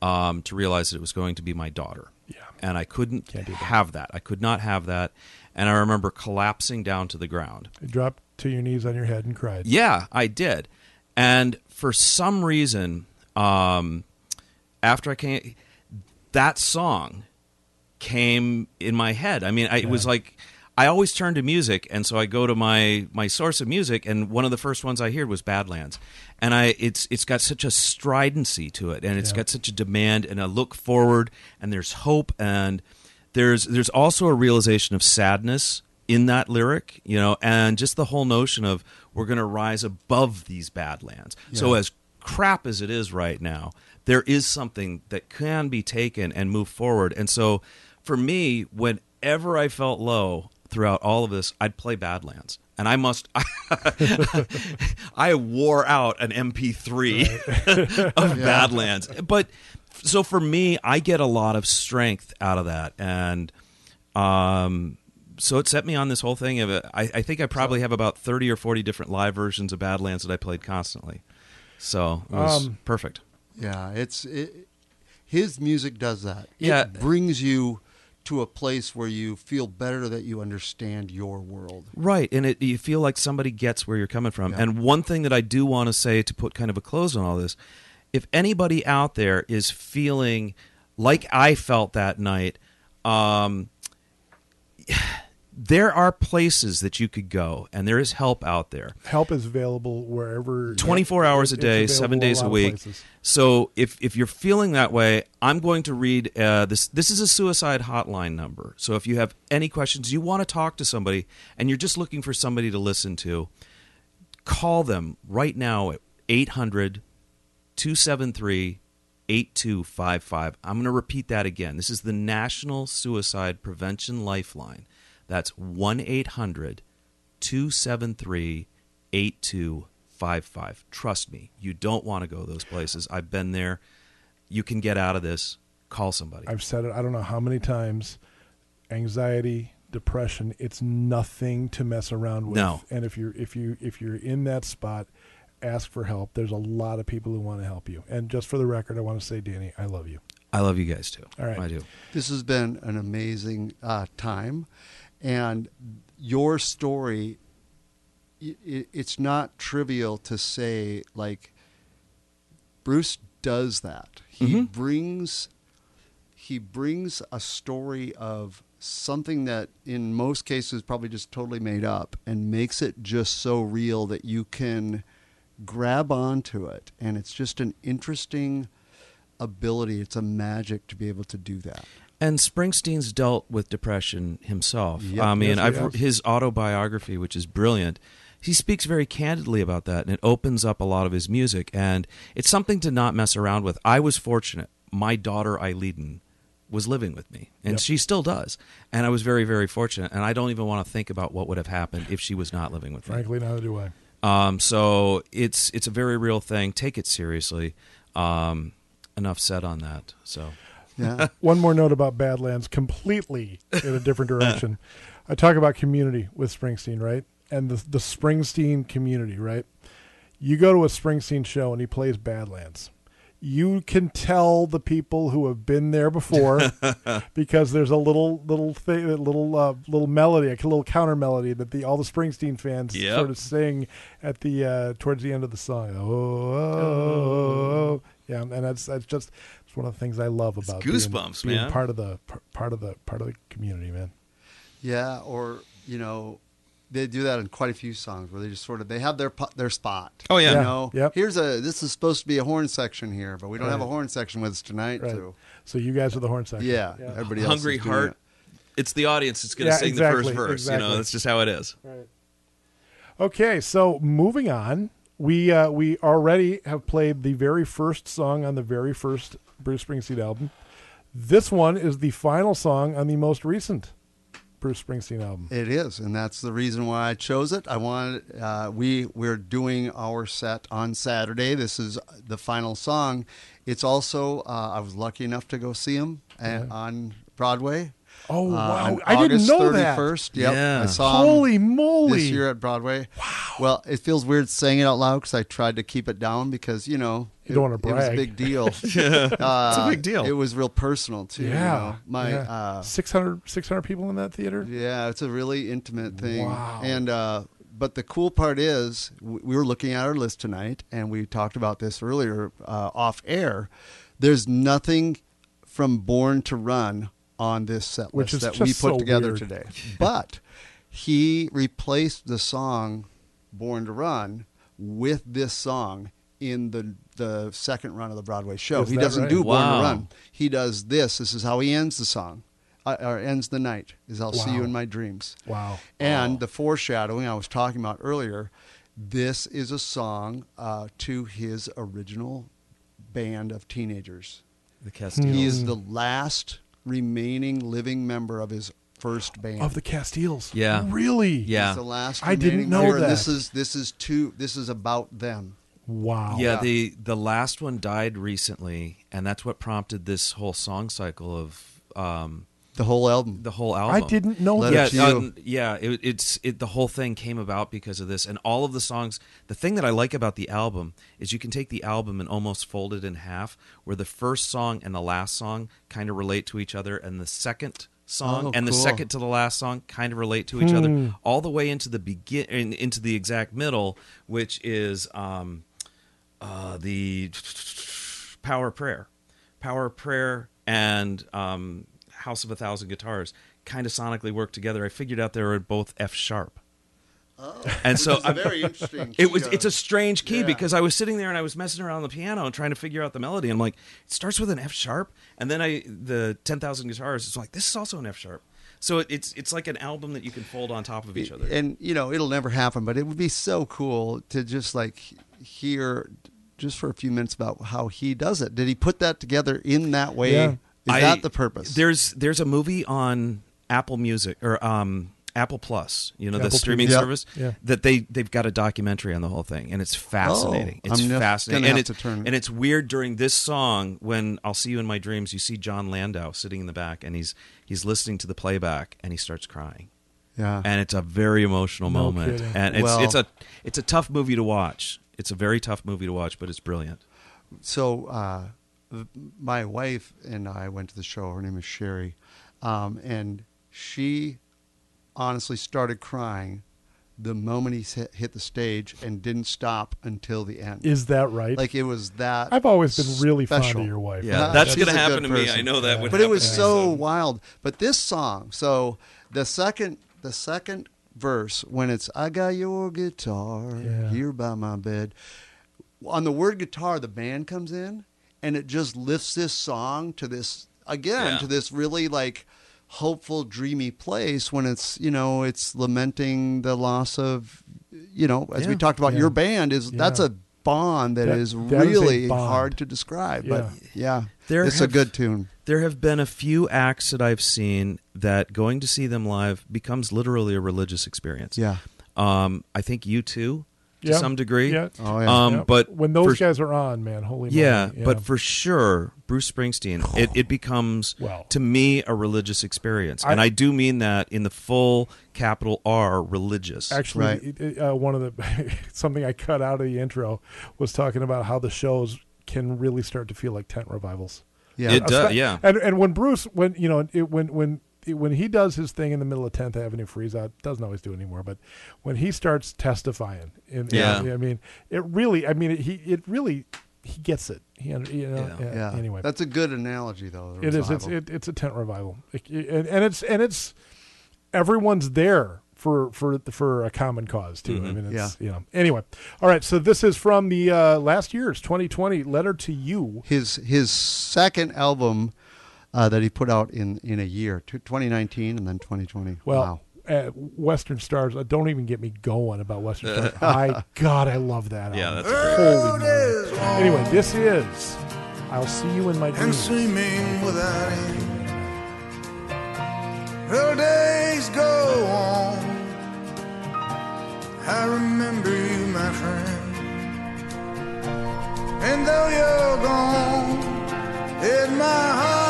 um, to realize that it was going to be my daughter. Yeah. And I couldn't that. have that. I could not have that. And I remember collapsing down to the ground. You dropped to your knees on your head and cried. Yeah, I did. And for some reason, um, after I came, that song came in my head. I mean, I, it was like I always turn to music, and so I go to my my source of music, and one of the first ones I heard was Badlands, and I it's it's got such a stridency to it, and it's Yeah. got such a demand and a look forward, and there's hope, and there's there's also a realization of sadness in that lyric, you know, and just the whole notion of we're going to rise above these badlands. So as crap as it is right now, there is something that can be taken and move forward. And so for me, whenever I felt low throughout all of this, I'd play Badlands. And I must I wore out an MP3 of Badlands. But so for me, I get a lot of strength out of that and um so it set me on this whole thing of it. I, I think I probably have about 30 or 40 different live versions of Badlands that I played constantly. So it was Um, perfect. Yeah, it's it, his music does that. Yeah. it brings you to a place where you feel better that you understand your world. Right, and it, you feel like somebody gets where you're coming from. Yeah. And one thing that I do want to say to put kind of a close on all this, if anybody out there is feeling like I felt that night, um, there are places that you could go, and there is help out there. Help is available wherever. 24 hours a day, seven days lot a week. So if if you're feeling that way, I'm going to read uh, this. This is a suicide hotline number. So if you have any questions, you want to talk to somebody, and you're just looking for somebody to listen to, call them right now at 800 273 8255. I'm going to repeat that again. This is the National Suicide Prevention Lifeline. That's 1 800 273 8255. Trust me, you don't want to go those places. I've been there. You can get out of this. Call somebody. I've said it. I don't know how many times. Anxiety, depression. It's nothing to mess around with. No. And if you're if you if you're in that spot, ask for help. There's a lot of people who want to help you. And just for the record, I want to say, Danny, I love you. I love you guys too. All right. I do. This has been an amazing uh, time, and your story. i- i it's not trivial to say like Bruce does that. He Mhm. brings he brings a story of something that in most cases probably just totally made up and makes it just so real that you can grab onto it and it's just an interesting ability it's a magic to be able to do that And Springsteen's dealt with depression himself. Yep. I mean, Yes, I've has. his autobiography, which is brilliant. He speaks very candidly about that, and it opens up a lot of his music. And it's something to not mess around with. I was fortunate; my daughter Eileen was living with me, and Yep. she still does. And I was very, very fortunate. And I don't even want to think about what would have happened if she was not living with me. Frankly, neither do I. Um, so it's it's a very real thing. Take it seriously. Um, enough said on that. So yeah One more note about Badlands, completely in a different direction. I talk about community with Springsteen, right? And the the Springsteen community, right? You go to a Springsteen show and he plays Badlands. You can tell the people who have been there before because there's a little little thing, a little uh, little melody, a little counter melody that the all the Springsteen fans Yep. sort of sing at the uh, towards the end of the song. Oh, oh, oh, yeah, and that's that's just it's one of the things I love about being- goosebumps, being, man. part of the part of the part of the community, man. Yeah, or you know, they do that in quite a few songs where they just sort of they have their their spot. Oh, yeah. you know. Yep. Here's a this is supposed to be a horn section here, but we don't have a horn section with us tonight. Right. So So you guys are the horn section. yeah, everybody else Hungry is doing Heart. it. It's the audience that's going to Yeah, sing exactly, the first verse. You know, that's just how it is. Okay, so moving on, we uh, we already have played the very first song on the very first Bruce Springsteen album. This one is the final song on the most recent Bruce Springsteen album. It is, and that's the reason why I chose it. I wanted uh, we we're doing our set on Saturday. This is the final song. It's also uh, I was lucky enough to go see him uh, on Broadway. Oh uh, wow! on I didn't August know that. 31st. Yep, Yeah. I saw him Holy moly! this year at Broadway. Wow. Well, it feels weird saying it out loud because I tried to keep it down because you know You don't it, wanna brag. it was a big deal. uh, It's a big deal. It was real personal too. you yeah, know. my yeah. uh, 600, 600 people in that theater. yeah, it's a really intimate thing. Wow. And uh, but the cool part is we were looking at our list tonight, and we talked about this earlier uh, off air. There's nothing from Born to Run on this set Which list is that we put so together weird. today. But he replaced the song Born to Run with this song in the the second run of the Broadway show. Is he doesn't right? do Born Wow. to Run. He does this. This is how he ends the song. Uh, or ends the night is I'll see you in my dreams. Wow. And the foreshadowing I was talking about earlier, this is a song uh, to his original band of teenagers. The Castiles. He is the last remaining living member of his first band. Of the Castiles. Yeah. Really? Yeah. He's the last I didn't remaining know member, that. This is this is two. This is about them. Wow. Yeah, Yeah. the the last one died recently, and that's what prompted this whole song cycle of um, The whole album. The whole album. I didn't know Let that. yeah, um, yeah. It, it's it. The whole thing came about because of this, and all of the songs. The thing that I like about the album is you can take the album and almost fold it in half, where the first song and the last song kind of relate to each other, and the second song Oh, and the second to the last song kind of relate to each Hmm. other, all the way into the begin in, into the exact middle, which is um, uh, the Power Prayer, Power Prayer, and um, House of a Thousand Guitars kind of sonically work together. I figured out they were both F sharp. Oh. and so It's a very interesting. it was key, it's a strange key yeah. because I was sitting there and I was messing around on the piano and trying to figure out the melody. I'm like, it starts with an F sharp, and then I the ten thousand guitars. It's like this is also an F sharp. So it, it's it's like an album that you can fold on top of each other. And you know, it'll never happen, but it would be so cool to just like hear just for a few minutes about how he does it. Did he put that together in that way? Yeah. Is I- that the purpose? There's there's a movie on Apple Music or um Apple Plus, you know, the streaming TV. Yep. service. Yeah. That they they've got a documentary on the whole thing, and it's fascinating. Oh, it's I'm fascinating, and it's turn- and it's weird during this song when I'll see you in my dreams. You see Jon Landau sitting in the back, and he's he's listening to the playback, and he starts crying, yeah. and it's a very emotional No moment, kidding. and it's Well- it's a it's a tough movie to watch. It's a very tough movie to watch, but it's brilliant. so uh, th- my wife and I went to the show. Her name is Sherry, um, and she honestly started crying the moment he hit, hit the stage and didn't stop until the end. Is that right? like it was that. I've always been really fond of your wife. Yeah, Uh, that's she's gonna happen good to me. I know that would. but it was happen to so wild. But this song, so the second the second verse when it's I got your guitar Yeah. here by my bed. On the word guitar, the band comes in and it just lifts this song to this again Yeah. to this really like hopeful, dreamy place when it's you know it's lamenting the loss of you know as we talked about Yeah. your band is that's a bond that That- is that is a really bond. hard to describe. But yeah, There it's have- a good tune. There have been a few acts that I've seen that going to see them live becomes literally a religious experience. Yeah. Um, I think you too, to Yeah. some degree. Yeah. Oh yeah. Um, Yeah. but when those for- guys are on, man, holy yeah, moly. but for sure, Bruce Springsteen, it, it becomes Well. to me a religious experience, I- and I do mean that in the full capital R, religious. Actually, Right. it- it, uh, one of the something I cut out of the intro was talking about how the shows can really start to feel like tent revivals. yeah. It does, yeah. And and when Bruce, when you know, it, when when when he does his thing in the middle of 10th Avenue freeze out, doesn't always do anymore, but when he starts testifying, in, yeah. In, I mean, it really, I mean, it, he, it really, he gets it. He, you know, yeah. yeah. Anyway, that's a good analogy though. It is. It's, it, it's a tent revival, and, and it's, and it's, everyone's there for for for a common cause too. Mm-hmm. I mean, it's, yeah. you know. Anyway, all right. So this is from the uh, last year's 2020 letter to you. His his second album uh, that he put out in, in a year, 2019 and then 2020. Well, wow. Uh, Western Stars. Uh, don't even get me going about Western Stars. I God, I love that. Yeah, album. that's holy. Is anyway, this is. I'll see you in my dreams. And without end. Her days go on. I remember you, my friend. And though you're gone, in my heart.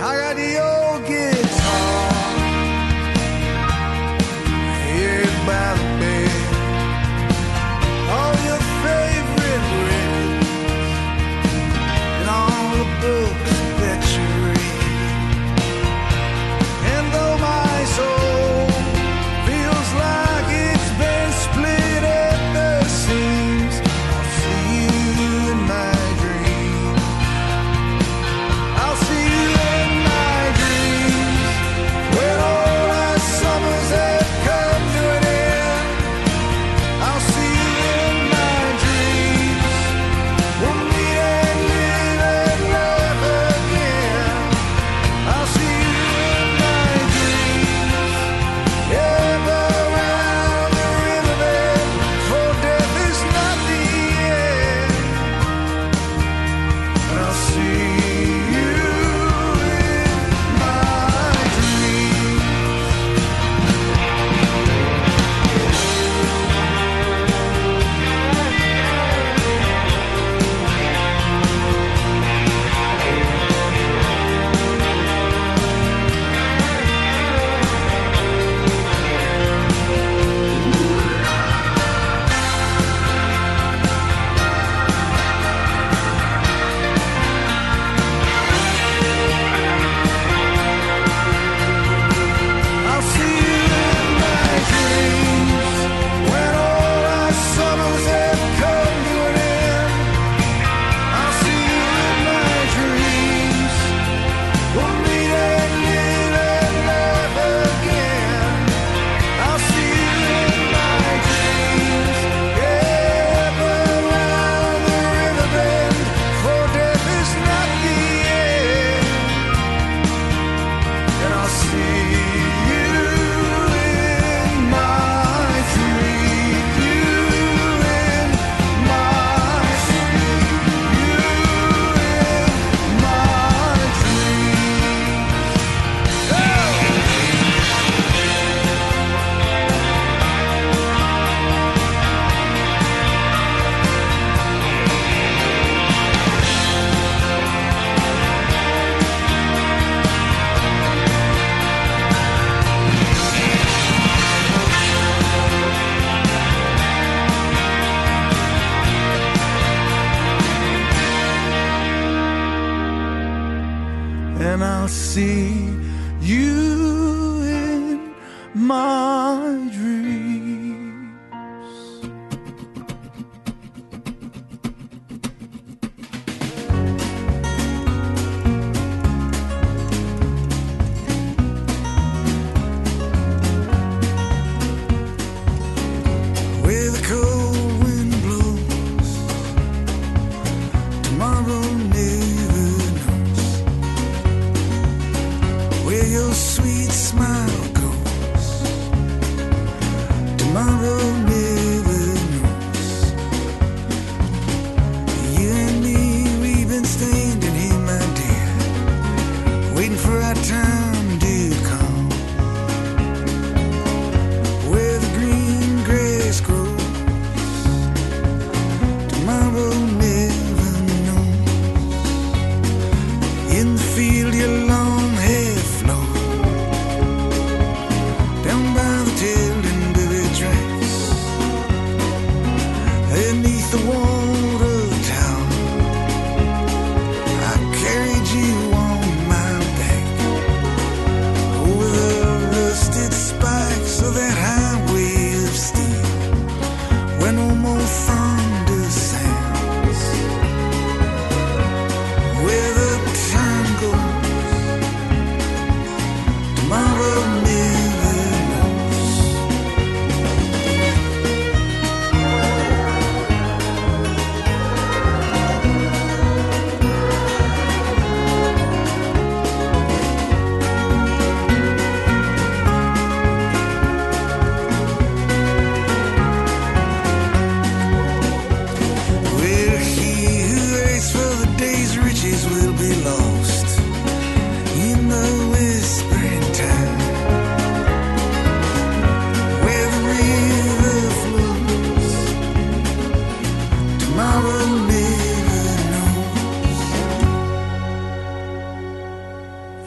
I got the old guitar. Here by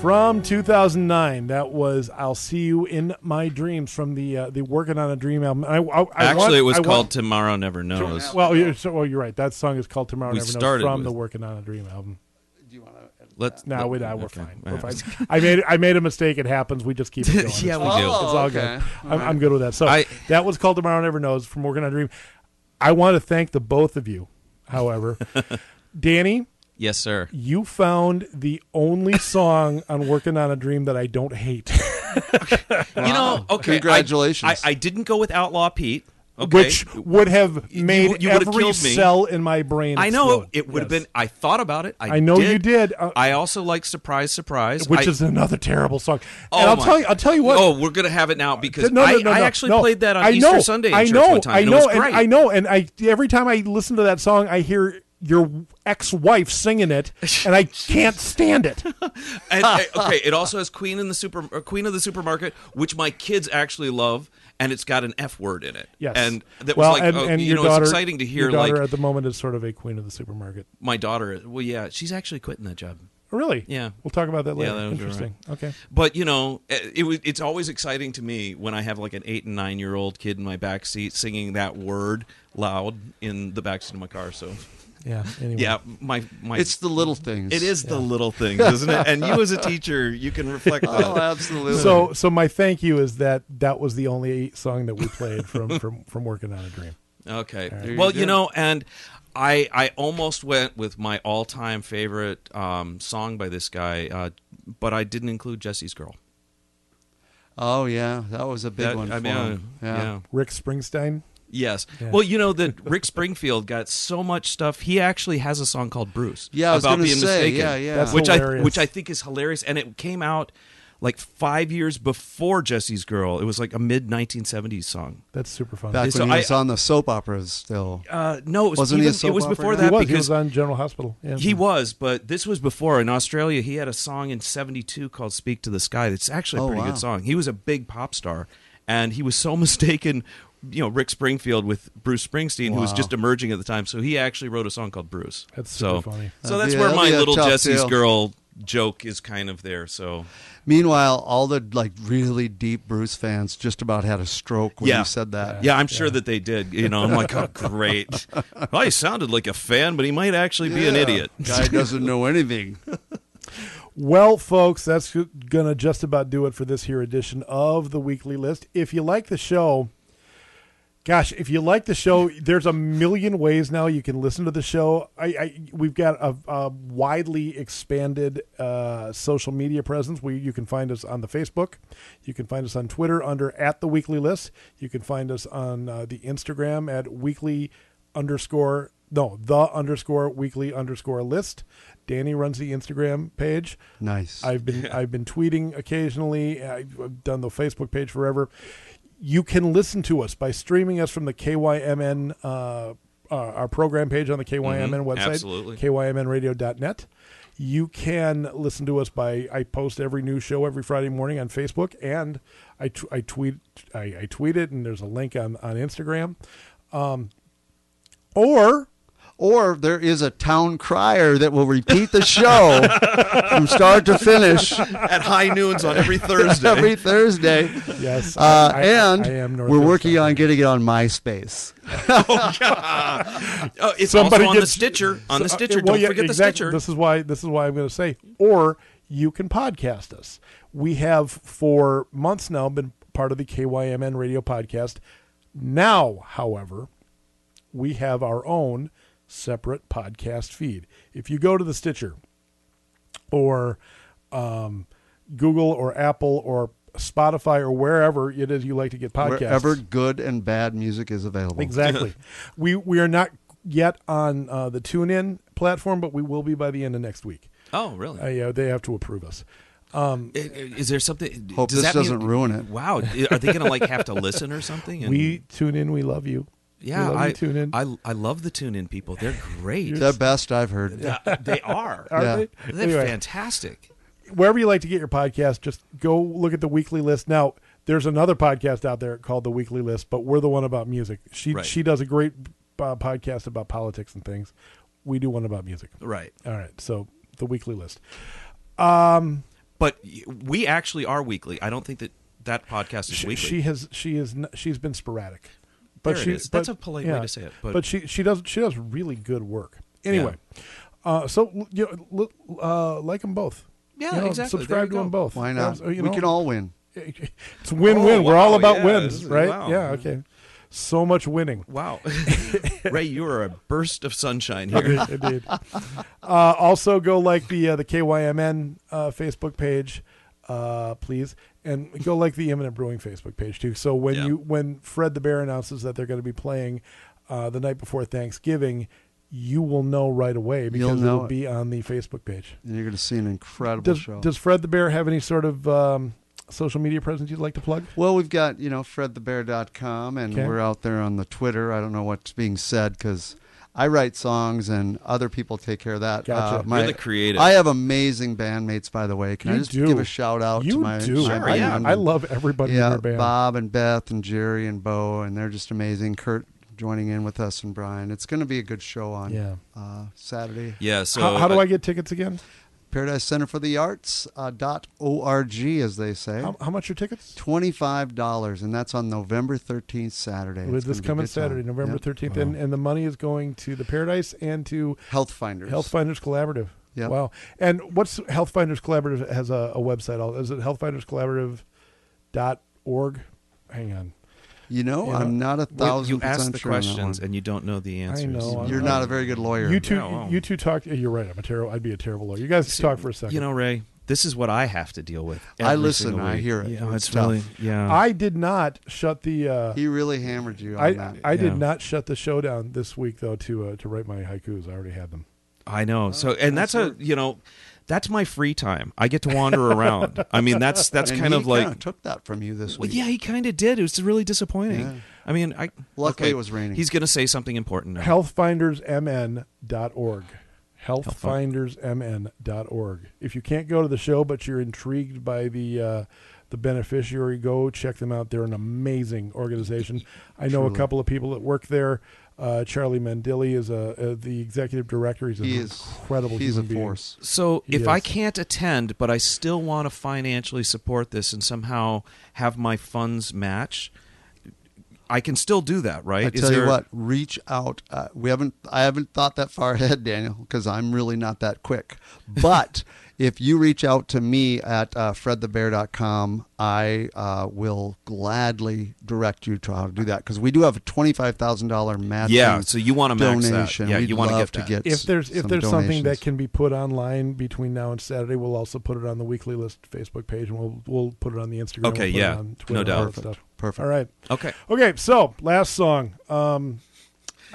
From 2009, that was "I'll See You in My Dreams" from the uh, the Working on a Dream album. I, I, I Actually, want- it was I want- called Tomorrow Never Knows. Well, you're, so, well, you're right. That song is called "Tomorrow We Never Knows" from with- the Working on a Dream album. Let's No, we, no, we're okay. fine. All We're right. fine. I made I made a mistake. It happens. We just keep it going. Yeah, we it's, do. It's all Oh, good. okay. I'm, I'm good with that. So I- that was called "Tomorrow Never Knows" from Working on a Dream. I want to thank the both of you. However, Danny, Yes, sir. you found the only song on "Working on a Dream" that I don't hate. You know, okay. Congratulations. I, I didn't go with Outlaw Pete. Okay. which would have made you would've every killed me. cell in my brain. I know explode. it would have Yes. been. I thought about it. I, I know you did, uh, I also like Surprise, Surprise, which I- is another terrible song. Oh and I'll my- tell you, I'll tell you what. Oh, we're gonna have it now because No, no, I, no, I no, actually no. played that on I Easter know, Sunday I know, one time. I and know, it was and. I know, and I every time I listen to that song, I hear your ex-wife singing it, and I can't stand it. And, uh, okay, it also has Queen in the super or Queen of the Supermarket, which my kids actually love, and it's got an F word in it. Yes, and that well, was like, and, oh, and you your know, daughter, it's exciting to hear Your daughter like at the moment is sort of a queen of the supermarket. my daughter. Well, yeah, she's actually quitting that job. Oh, really? Yeah. We'll talk about that later. Yeah, that was Interesting. Okay. But you know, it, it. It's always exciting to me when I have like an eight and nine year old kid in my back seat singing that word loud in the back seat of my car. So Yeah. Anyway. yeah, my my. It's the little things. it is the little things, isn't it? And you as a teacher, you can reflect Oh, that. absolutely. So, so my thank you is that that was the only song that we played from from from working on a dream. Okay. you Well, go. you know, and I I almost went with my all time favorite um, song by this guy, uh, but I didn't include Jesse's Girl. oh yeah, that was a big That- one I for mean, uh, him. yeah. Rick Springsteen. Yes. Yeah. Well, you know that Rick Springfield got so much stuff. He actually has a song called Bruce. Yeah, I was about being say, mistaken. yeah, yeah. That's which hilarious. I which I think is hilarious, and it came out like five years before Jesse's Girl. It was like a mid 1970s song. That's super fun. Back So when he I- was on the soap operas still. Uh, no, it was Wasn't he a even, soap it was opera before he that was. He because was on General Hospital. Yeah. He was, but this was before. In Australia, he had a song in 72 called Speak to the Sky. That's actually a Oh, pretty wow. good song. He was a big pop star, and he was so mistaken, you know, Rick Springfield with Bruce Springsteen, who was just emerging at the time. So he actually wrote a song called Bruce. That's so, funny. So That'd that's be- where my little Jesse's deal. Girl joke is kind of there. So Meanwhile, all the like really deep Bruce fans just about had a stroke when Yeah. you said that. yeah, I'm sure that they did. You know, I'm like, oh, great. Well, he sounded like a fan, but he might actually be an idiot. Guy doesn't know anything. Well, folks, that's going to just about do it for this here edition of the weekly list. If you like the show, gosh, if you like the show, there's a million ways now you can listen to the show. I, I we've got a, a widely expanded uh, social media presence. We you can find us on the Facebook, you can find us on Twitter under at the weekly list. You can find us on uh, the Instagram at weekly underscore no the underscore weekly underscore list. Danny runs the Instagram page. Nice. I've been I've been tweeting occasionally. I've I've done the Facebook page forever. You can listen to us by streaming us from the KYMN uh, uh, our program page on the KYMN website, absolutely. KYMNradio.net. You can listen to us by I post every new show every Friday morning on Facebook, and I, t- I tweet I, I tweet it, and there's a link on on Instagram. Um, or or there is a town crier that will repeat the show from start to finish At high noons on every Thursday. every Thursday. yes, Uh, I- I- and I am we're working on getting it on MySpace. Oh, it's Somebody also on the Stitcher. On the So- uh, Stitcher. well, Don't yeah, forget the. Stitcher. This is why. This is why I'm going to say. Or you can podcast us. We have for months now been part of the KYMN radio podcast. Now, however, we have our own separate podcast feed. If you go to the Stitcher or um, Google or Apple or Spotify or wherever it is you like to get podcasts, Wherever good and bad music is available. Exactly. we we are not yet on uh, the TuneIn platform, but we will be by the end of next week. oh, really? Uh, yeah, they have to approve us. I- I- Is there something? Hope does this that doesn't ruin it. Wow, are they going to like have to listen or something? And- we tune in. We love you. Yeah, we love I you, tune in. I I love the tune in people. They're great. The best I've heard. Yeah, they are. Are yeah. they? They're Anyway, fantastic. wherever you like to get your podcast, just go look at the weekly list. Now, there's another podcast out there called the Weekly List, but we're the one about music. She Right. she does a great uh, podcasts about politics and things. We do one about music. Right. All right. So the weekly list. Um, But we actually are weekly. I don't think that that podcast is she, weekly. she has she is she's been sporadic. But There it she, is. That's a polite way to say it, but- she she does she does really good work. Anyway, uh, so you know, l- uh, like them both. Yeah, You know, exactly. Subscribe to go. them both. Why not? Uh, you we can all win. It's win-win. Oh, We're all about yeah, wins, right? wow. Yeah. Okay. So much winning. wow, Ray, you are a burst of sunshine here. indeed. Uh, also, go like the uh, the KYMN uh, Facebook page, uh, please, and go like the Imminent Brewing Facebook page too. So when Yeah. you when Fred the Bear announces that they're going to be playing uh, the night before Thanksgiving, you will know right away because You'll know it'll it. be on the Facebook page. And you're going to see an incredible Does show. Does Fred the Bear have any sort of um, social media presence you'd like to plug? Well, we've got, you know, fredthebear.com, and Okay. we're out there on the Twitter. I don't know what's being said because I write songs and other people take care of that. Gotcha. Uh, my, You're the creative. I have amazing bandmates, by the way. Can I just do. give a shout out you to my, do. my Sure, I, yeah. I love everybody yeah, in your band. Bob and Beth and Jerry and Bo, and they're just amazing. Kurt joining in with us and Brian. It's going to be a good show on Yeah. uh, Saturday. Yeah. So how, how do uh, I get tickets again? Paradise Center for the Arts uh, dot org, as they say. How, how much are tickets? Twenty-five dollars, and that's on November thirteenth, Saturday. With this gonna be a coming good time. Saturday, November Yep. thirteenth, and and the money is going to the Paradise and to Healthfinders. Health Finders Collaborative. Yeah. Wow. And what's Healthfinders Collaborative has a, a website? Al- Is it Healthfinders Collaborative dot org? Hang on. You know, You know, I'm not a well, thousand you ask the sure questions one. and you don't know the answers. know, You're I'm- not a very good lawyer. You two, Yeah, well. you two talk. You're right. I'm a terrible. I'd be a terrible lawyer. You guys talk for a second. You know, Ray, this is what I have to deal with. I listen, single I hear it. Yeah, It's it's really yeah. I did not shut the. Uh, he really hammered you on I that. I did Yeah. not shut the show down this week though to uh, to write my haikus. I already had them. I know. So, and that's that's a you know, that's my free time. I get to wander around. I mean, that's that's And kind he of like. kinda took that from you this Well, week. yeah, he kind of did. It was really disappointing. Yeah. I mean, I Luckily okay, it was raining. He's going to say something important. Now. healthfindersmn.org healthfindersmn.org if you can't go to the show but you're intrigued by the uh, the beneficiary go check them out they're an amazing organization i know a couple of people that work there uh, charlie mendilli is a, uh, the executive director he's an he is incredible He's a being. force. So He if I can't attend, but I still want to financially support this and somehow have my funds match, I can still do that, right? I Is tell you what, reach out. Uh, we haven't. I haven't thought that far ahead, Daniel, because I'm really not that quick. But if you reach out to me at uh, fredthebear.com, I uh, will gladly direct you to how to do that because we do have a twenty-five thousand dollar matching. Yeah, so you want to max that. donation. Yeah, We'd you want to get to that. get if there's if some there's something that can be put online between now and Saturday, we'll also put it on the weekly list Facebook page, and we'll we'll put it on the Instagram. Okay, we'll put yeah, it on Twitter no doubt. all Perfect. Perfect. All right. Okay. Okay, so last song. Um,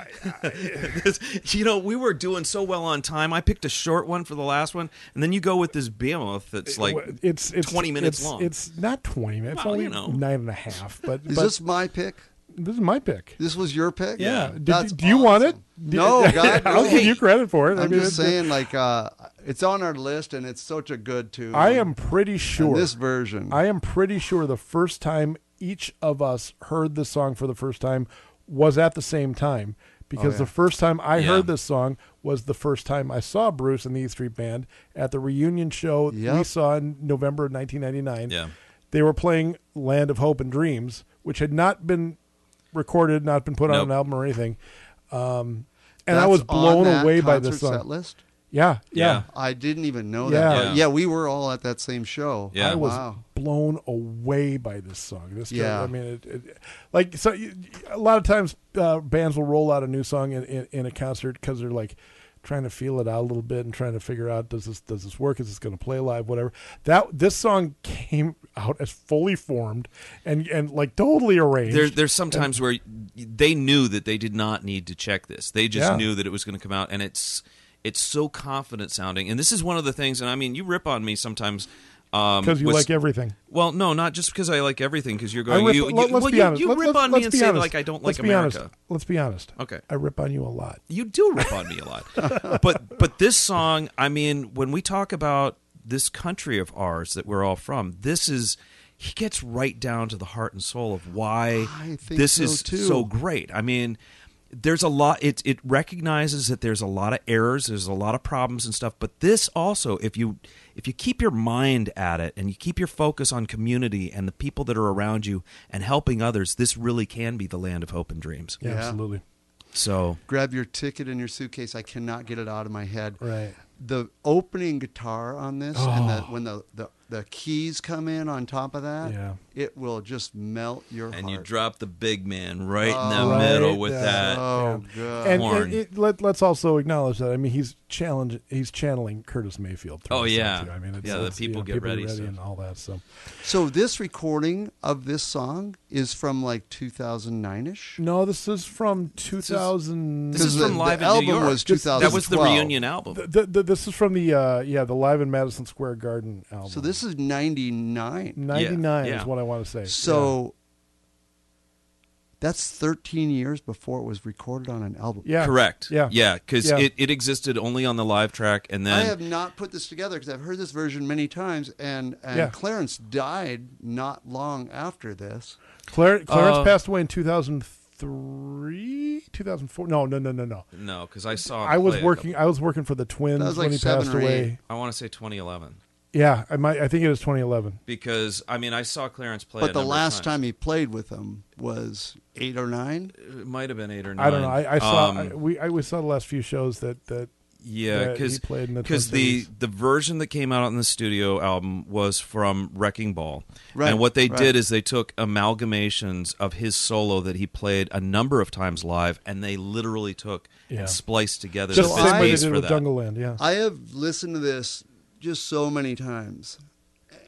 you know, we were doing so well on time. I picked a short one for the last one, and then you go with this behemoth that's like it's it's 20 minutes it's- long. It's not twenty minutes. Well, only you know. nine and a half. But Is but this my pick? this is my pick. This was your pick? Yeah. Did- That's do you want it? Do- No, God, I'll no. give you credit for it. I I'm mean, just it's- saying, like, uh, it's on our list, and it's such a good tune. I am pretty And sure. this version. I am pretty sure the first time each of us heard the song for the first time was at the same time because Oh, yeah. the first time I Yeah. heard this song was the first time I saw Bruce and the E Street Band at the reunion show we saw in November of 1999. Yeah. They were playing Land of Hope and Dreams, which had not been recorded, not been put on an album or anything. Um, and I was blown away by this song. Set list? Yeah, yeah. Yeah. I didn't even know Yeah. that. Yeah. Yeah, we were all at that same show. Yeah. I was Wow. blown away by this song. This, Yeah. I mean, it, it, like so. You, a lot of times, uh, bands will roll out a new song in, in, in a concert because they're like trying to feel it out a little bit and trying to figure out does this does this work? Is this going to play live? Whatever. That this song came out as fully formed and and like totally arranged. There, there's sometimes where they knew that they did not need to check this. They just Yeah. knew that it was going to come out, and it's it's so confident sounding. And this is one of the things. And I mean, you rip on me sometimes um, because you with- like everything. Well, no, not just because I like everything. Because you're I going. rip, you, let, us well, be you, honest. you Let- rip let's- on me and say like I don't let's like America. Honest. Let's be honest. Okay. I rip on you a lot. You do rip on me a lot. but but this song, I mean, when we talk about this country of ours that we're all from, this is he gets right down to the heart and soul of why this so, is too. so great. I mean, there's a lot it it recognizes that there's a lot of errors there's a lot of problems and stuff but this also if you if you keep your mind at it and you keep your focus on community and the people that are around you and helping others this really can be the land of hope and dreams Yeah, Yeah. absolutely. so Grab your ticket in your suitcase. I cannot get it out of my head. Right. The opening guitar on this, and the, Oh. when the, the the keys come in on top of that, Yeah. it will just melt your heart. and heart. you drop the big man right in Oh. the Right, middle with yeah. that Oh, God. And, Horn. and it, let, let's also acknowledge that. I mean, he's challenge. He's channeling Curtis Mayfield. through Oh, yeah. too. I mean, it's, Yeah, the people you know, get people ready, so- and all that. So So this recording of this song is from like 2009 ish. no, this is from 2000. this is the- from the live in album new york was that was the reunion album The, the, the, this is from the uh, yeah the live in Madison Square Garden album. So this is 99. 99 Yeah, is yeah. what I want to say. So that's 13 years before it was recorded on an album. yeah, yeah. correct Yeah. yeah because Yeah. it, it existed only on the live track and then. I have not put this together because I've heard this version many times, and, and Yeah. Clarence died not long after this. Clar- Clarence Uh, passed away in 2003, 2004. No, no, no, no, no. no because i saw I was play a working. I was working for the Twins That was when he seven passed or away. eight. couple- i want to say 2011 Yeah, I might. I think it was 2011. because I mean I saw Clarence play. But the last time he played with them was eight or nine. it might have been eight or nine. I don't know. I, I saw. Um, I, we I we saw the last few shows that that yeah, that because played in the because the the version that came out on the studio album was from Wrecking Ball, Right, and what they right. did is they took amalgamations of his solo that he played a number of times live, and they literally took Yeah. and spliced together just the the same way they did for with that. Jungleland. Yeah. I have listened to this just so many times,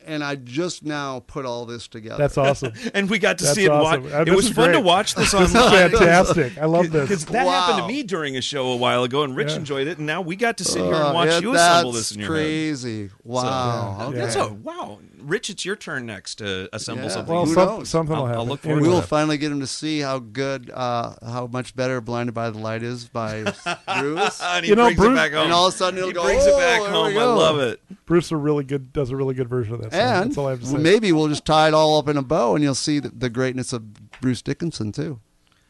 and I just now put all this together. That's awesome. And we got to That's see it. awesome. Watch. Uh, It was is fun to watch this This is fantastic. I love Because this. that happened to me during a show a while ago, and Rich Yeah. enjoyed it, and now we got to sit here Uh, and watch yeah, you assemble that's this in your head. crazy. Wow. Yeah. okay. That's a wow, Rich. It's your turn next to assemble Yeah. something. Well, Who some, knows? something I'll- will I'll look forward We will that. finally get him to see how good, uh, how much better "Blinded by the Light" is by Bruce. and he You know, brings Bruce- it back home. And all of a sudden he'll he go, brings "Oh, it back home. I love it. Bruce a really good does a really good version of that song. And That's all I have to say. maybe we'll just tie it all up in a bow, and you'll see the, the greatness of Bruce Dickinson too.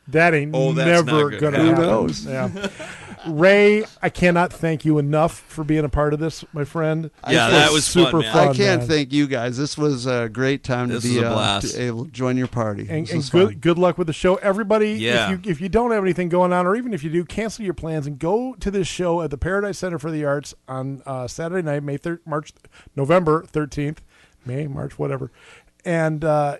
That ain't Oh, never good. gonna Who happen. knows? Yeah. Ray, I cannot thank you enough for being a part of this, my friend. Yeah, This that was super fun, man. fun. I can't man. thank you guys. This was a great time This to be was a uh, to able to join your party. And, and good fun. good luck with the show, everybody. Yeah. If you if you don't have anything going on, or even if you do, cancel your plans and go to this show at the Paradise Center for the Arts on uh, Saturday night, May thir- March, November thirteenth, May March whatever, and. Uh,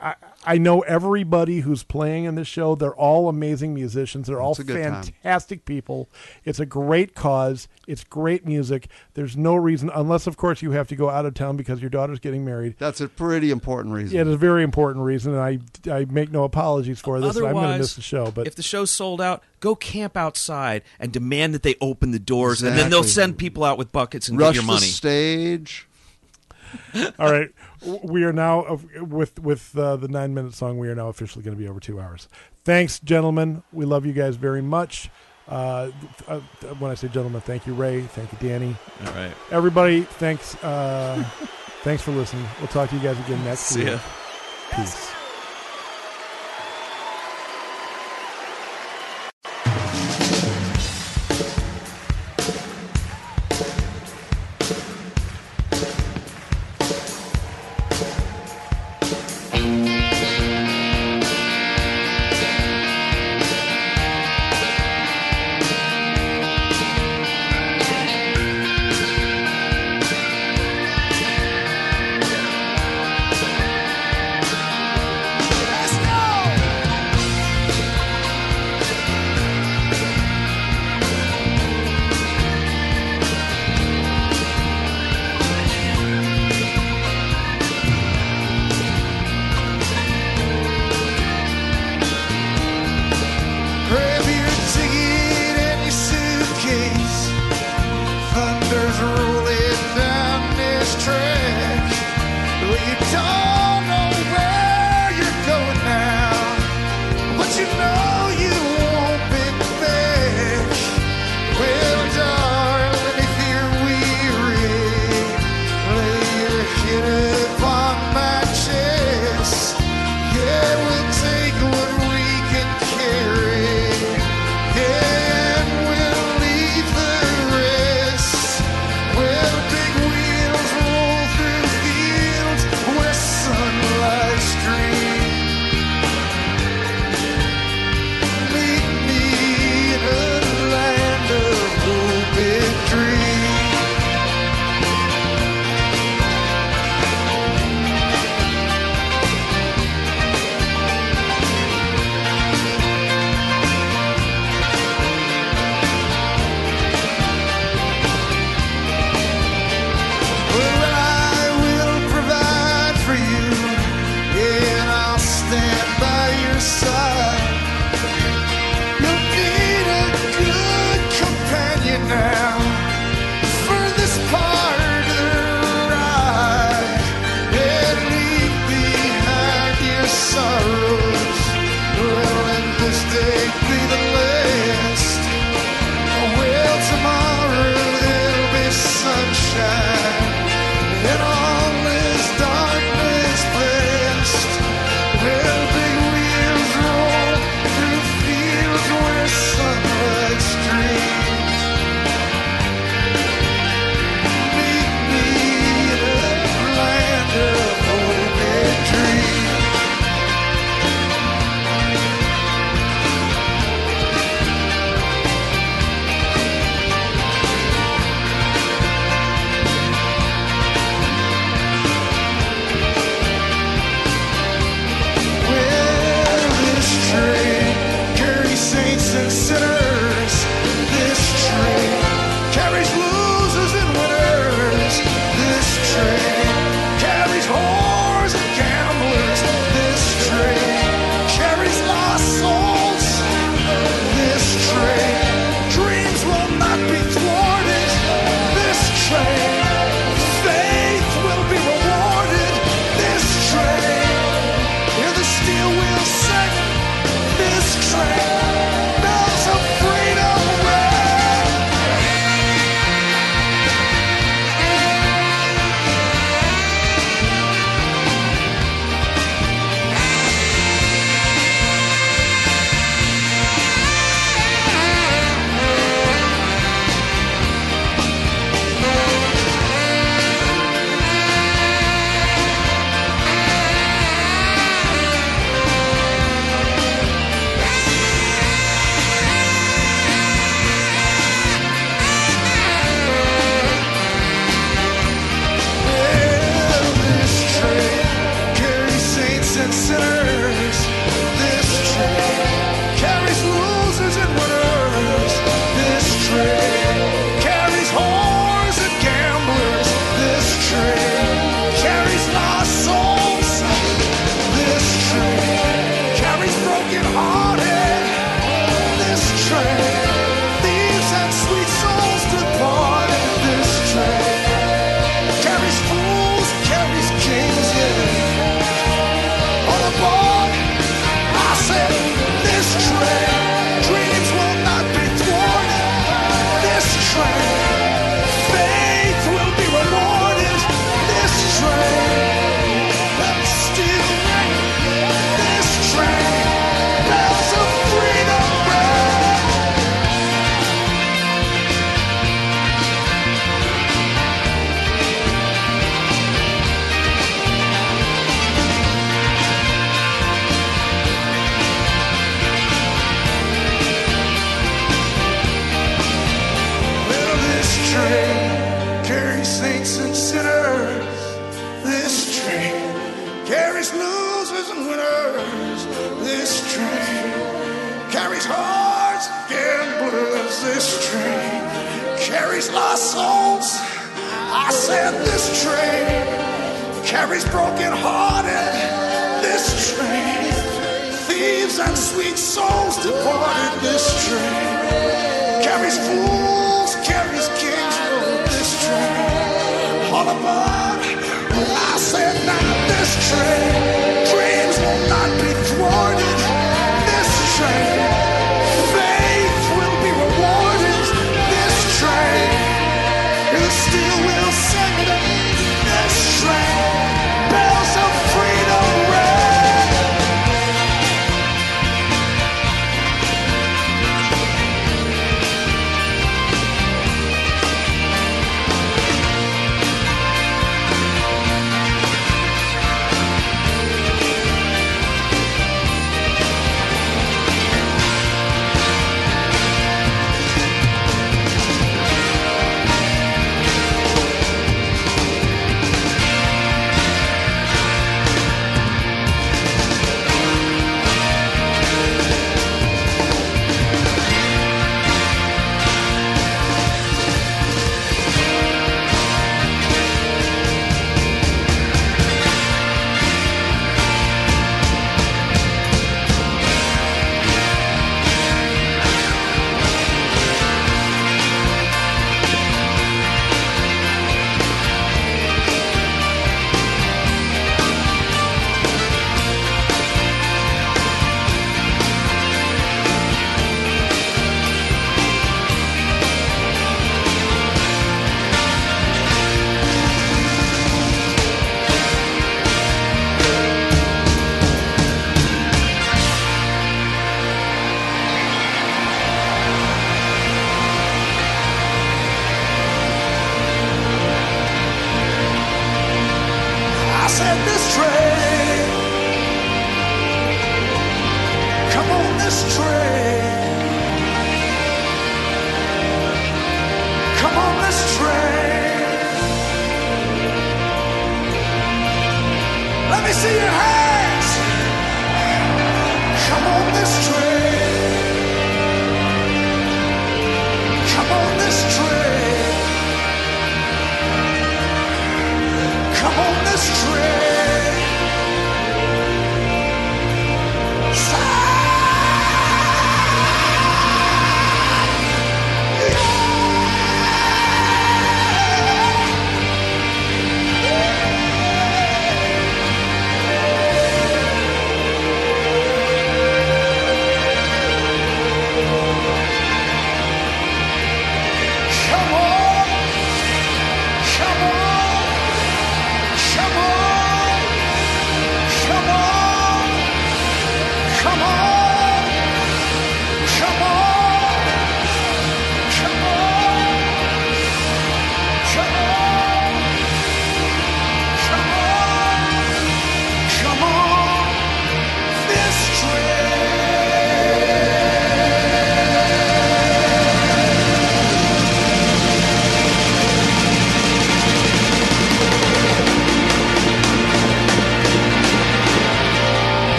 I, I know everybody who's playing in this show. They're all amazing musicians. They're all It's a good time. fantastic people. It's a great cause. It's great music. There's no reason, unless of course you have to go out of town because your daughter's getting married. That's a pretty important reason. Yeah, it is a very important reason, and I, I make no apologies for this. I'm going to Otherwise, miss the show, but if the show's sold out, go camp outside and demand that they open the doors, and then they'll send people out with buckets and Rush get your the money. stage. all right, we are now with with uh, the nine minute song. We are now officially going to be over two hours. Thanks, gentlemen. We love you guys very much. Uh, uh, when I say gentlemen, thank you, Ray. Thank you, Danny. All right. Everybody, thanks. Uh, thanks for listening. We'll talk to you guys again next See week. ya. Peace.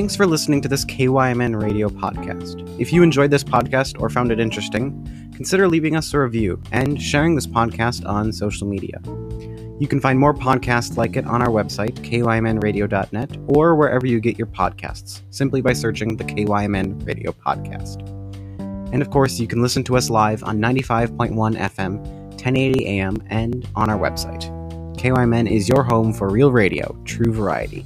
Thanks for listening to this KYMN radio podcast. If you enjoyed this podcast or found it interesting, consider leaving us a review and sharing this podcast on social media. You can find more podcasts like it on our website, kymnradio.net, or wherever you get your podcasts, simply by searching the KYMN Radio Podcast. And of course, you can listen to us live on 95.1 FM, 1080 AM, and on our website. KYMN is your home for real radio, true variety.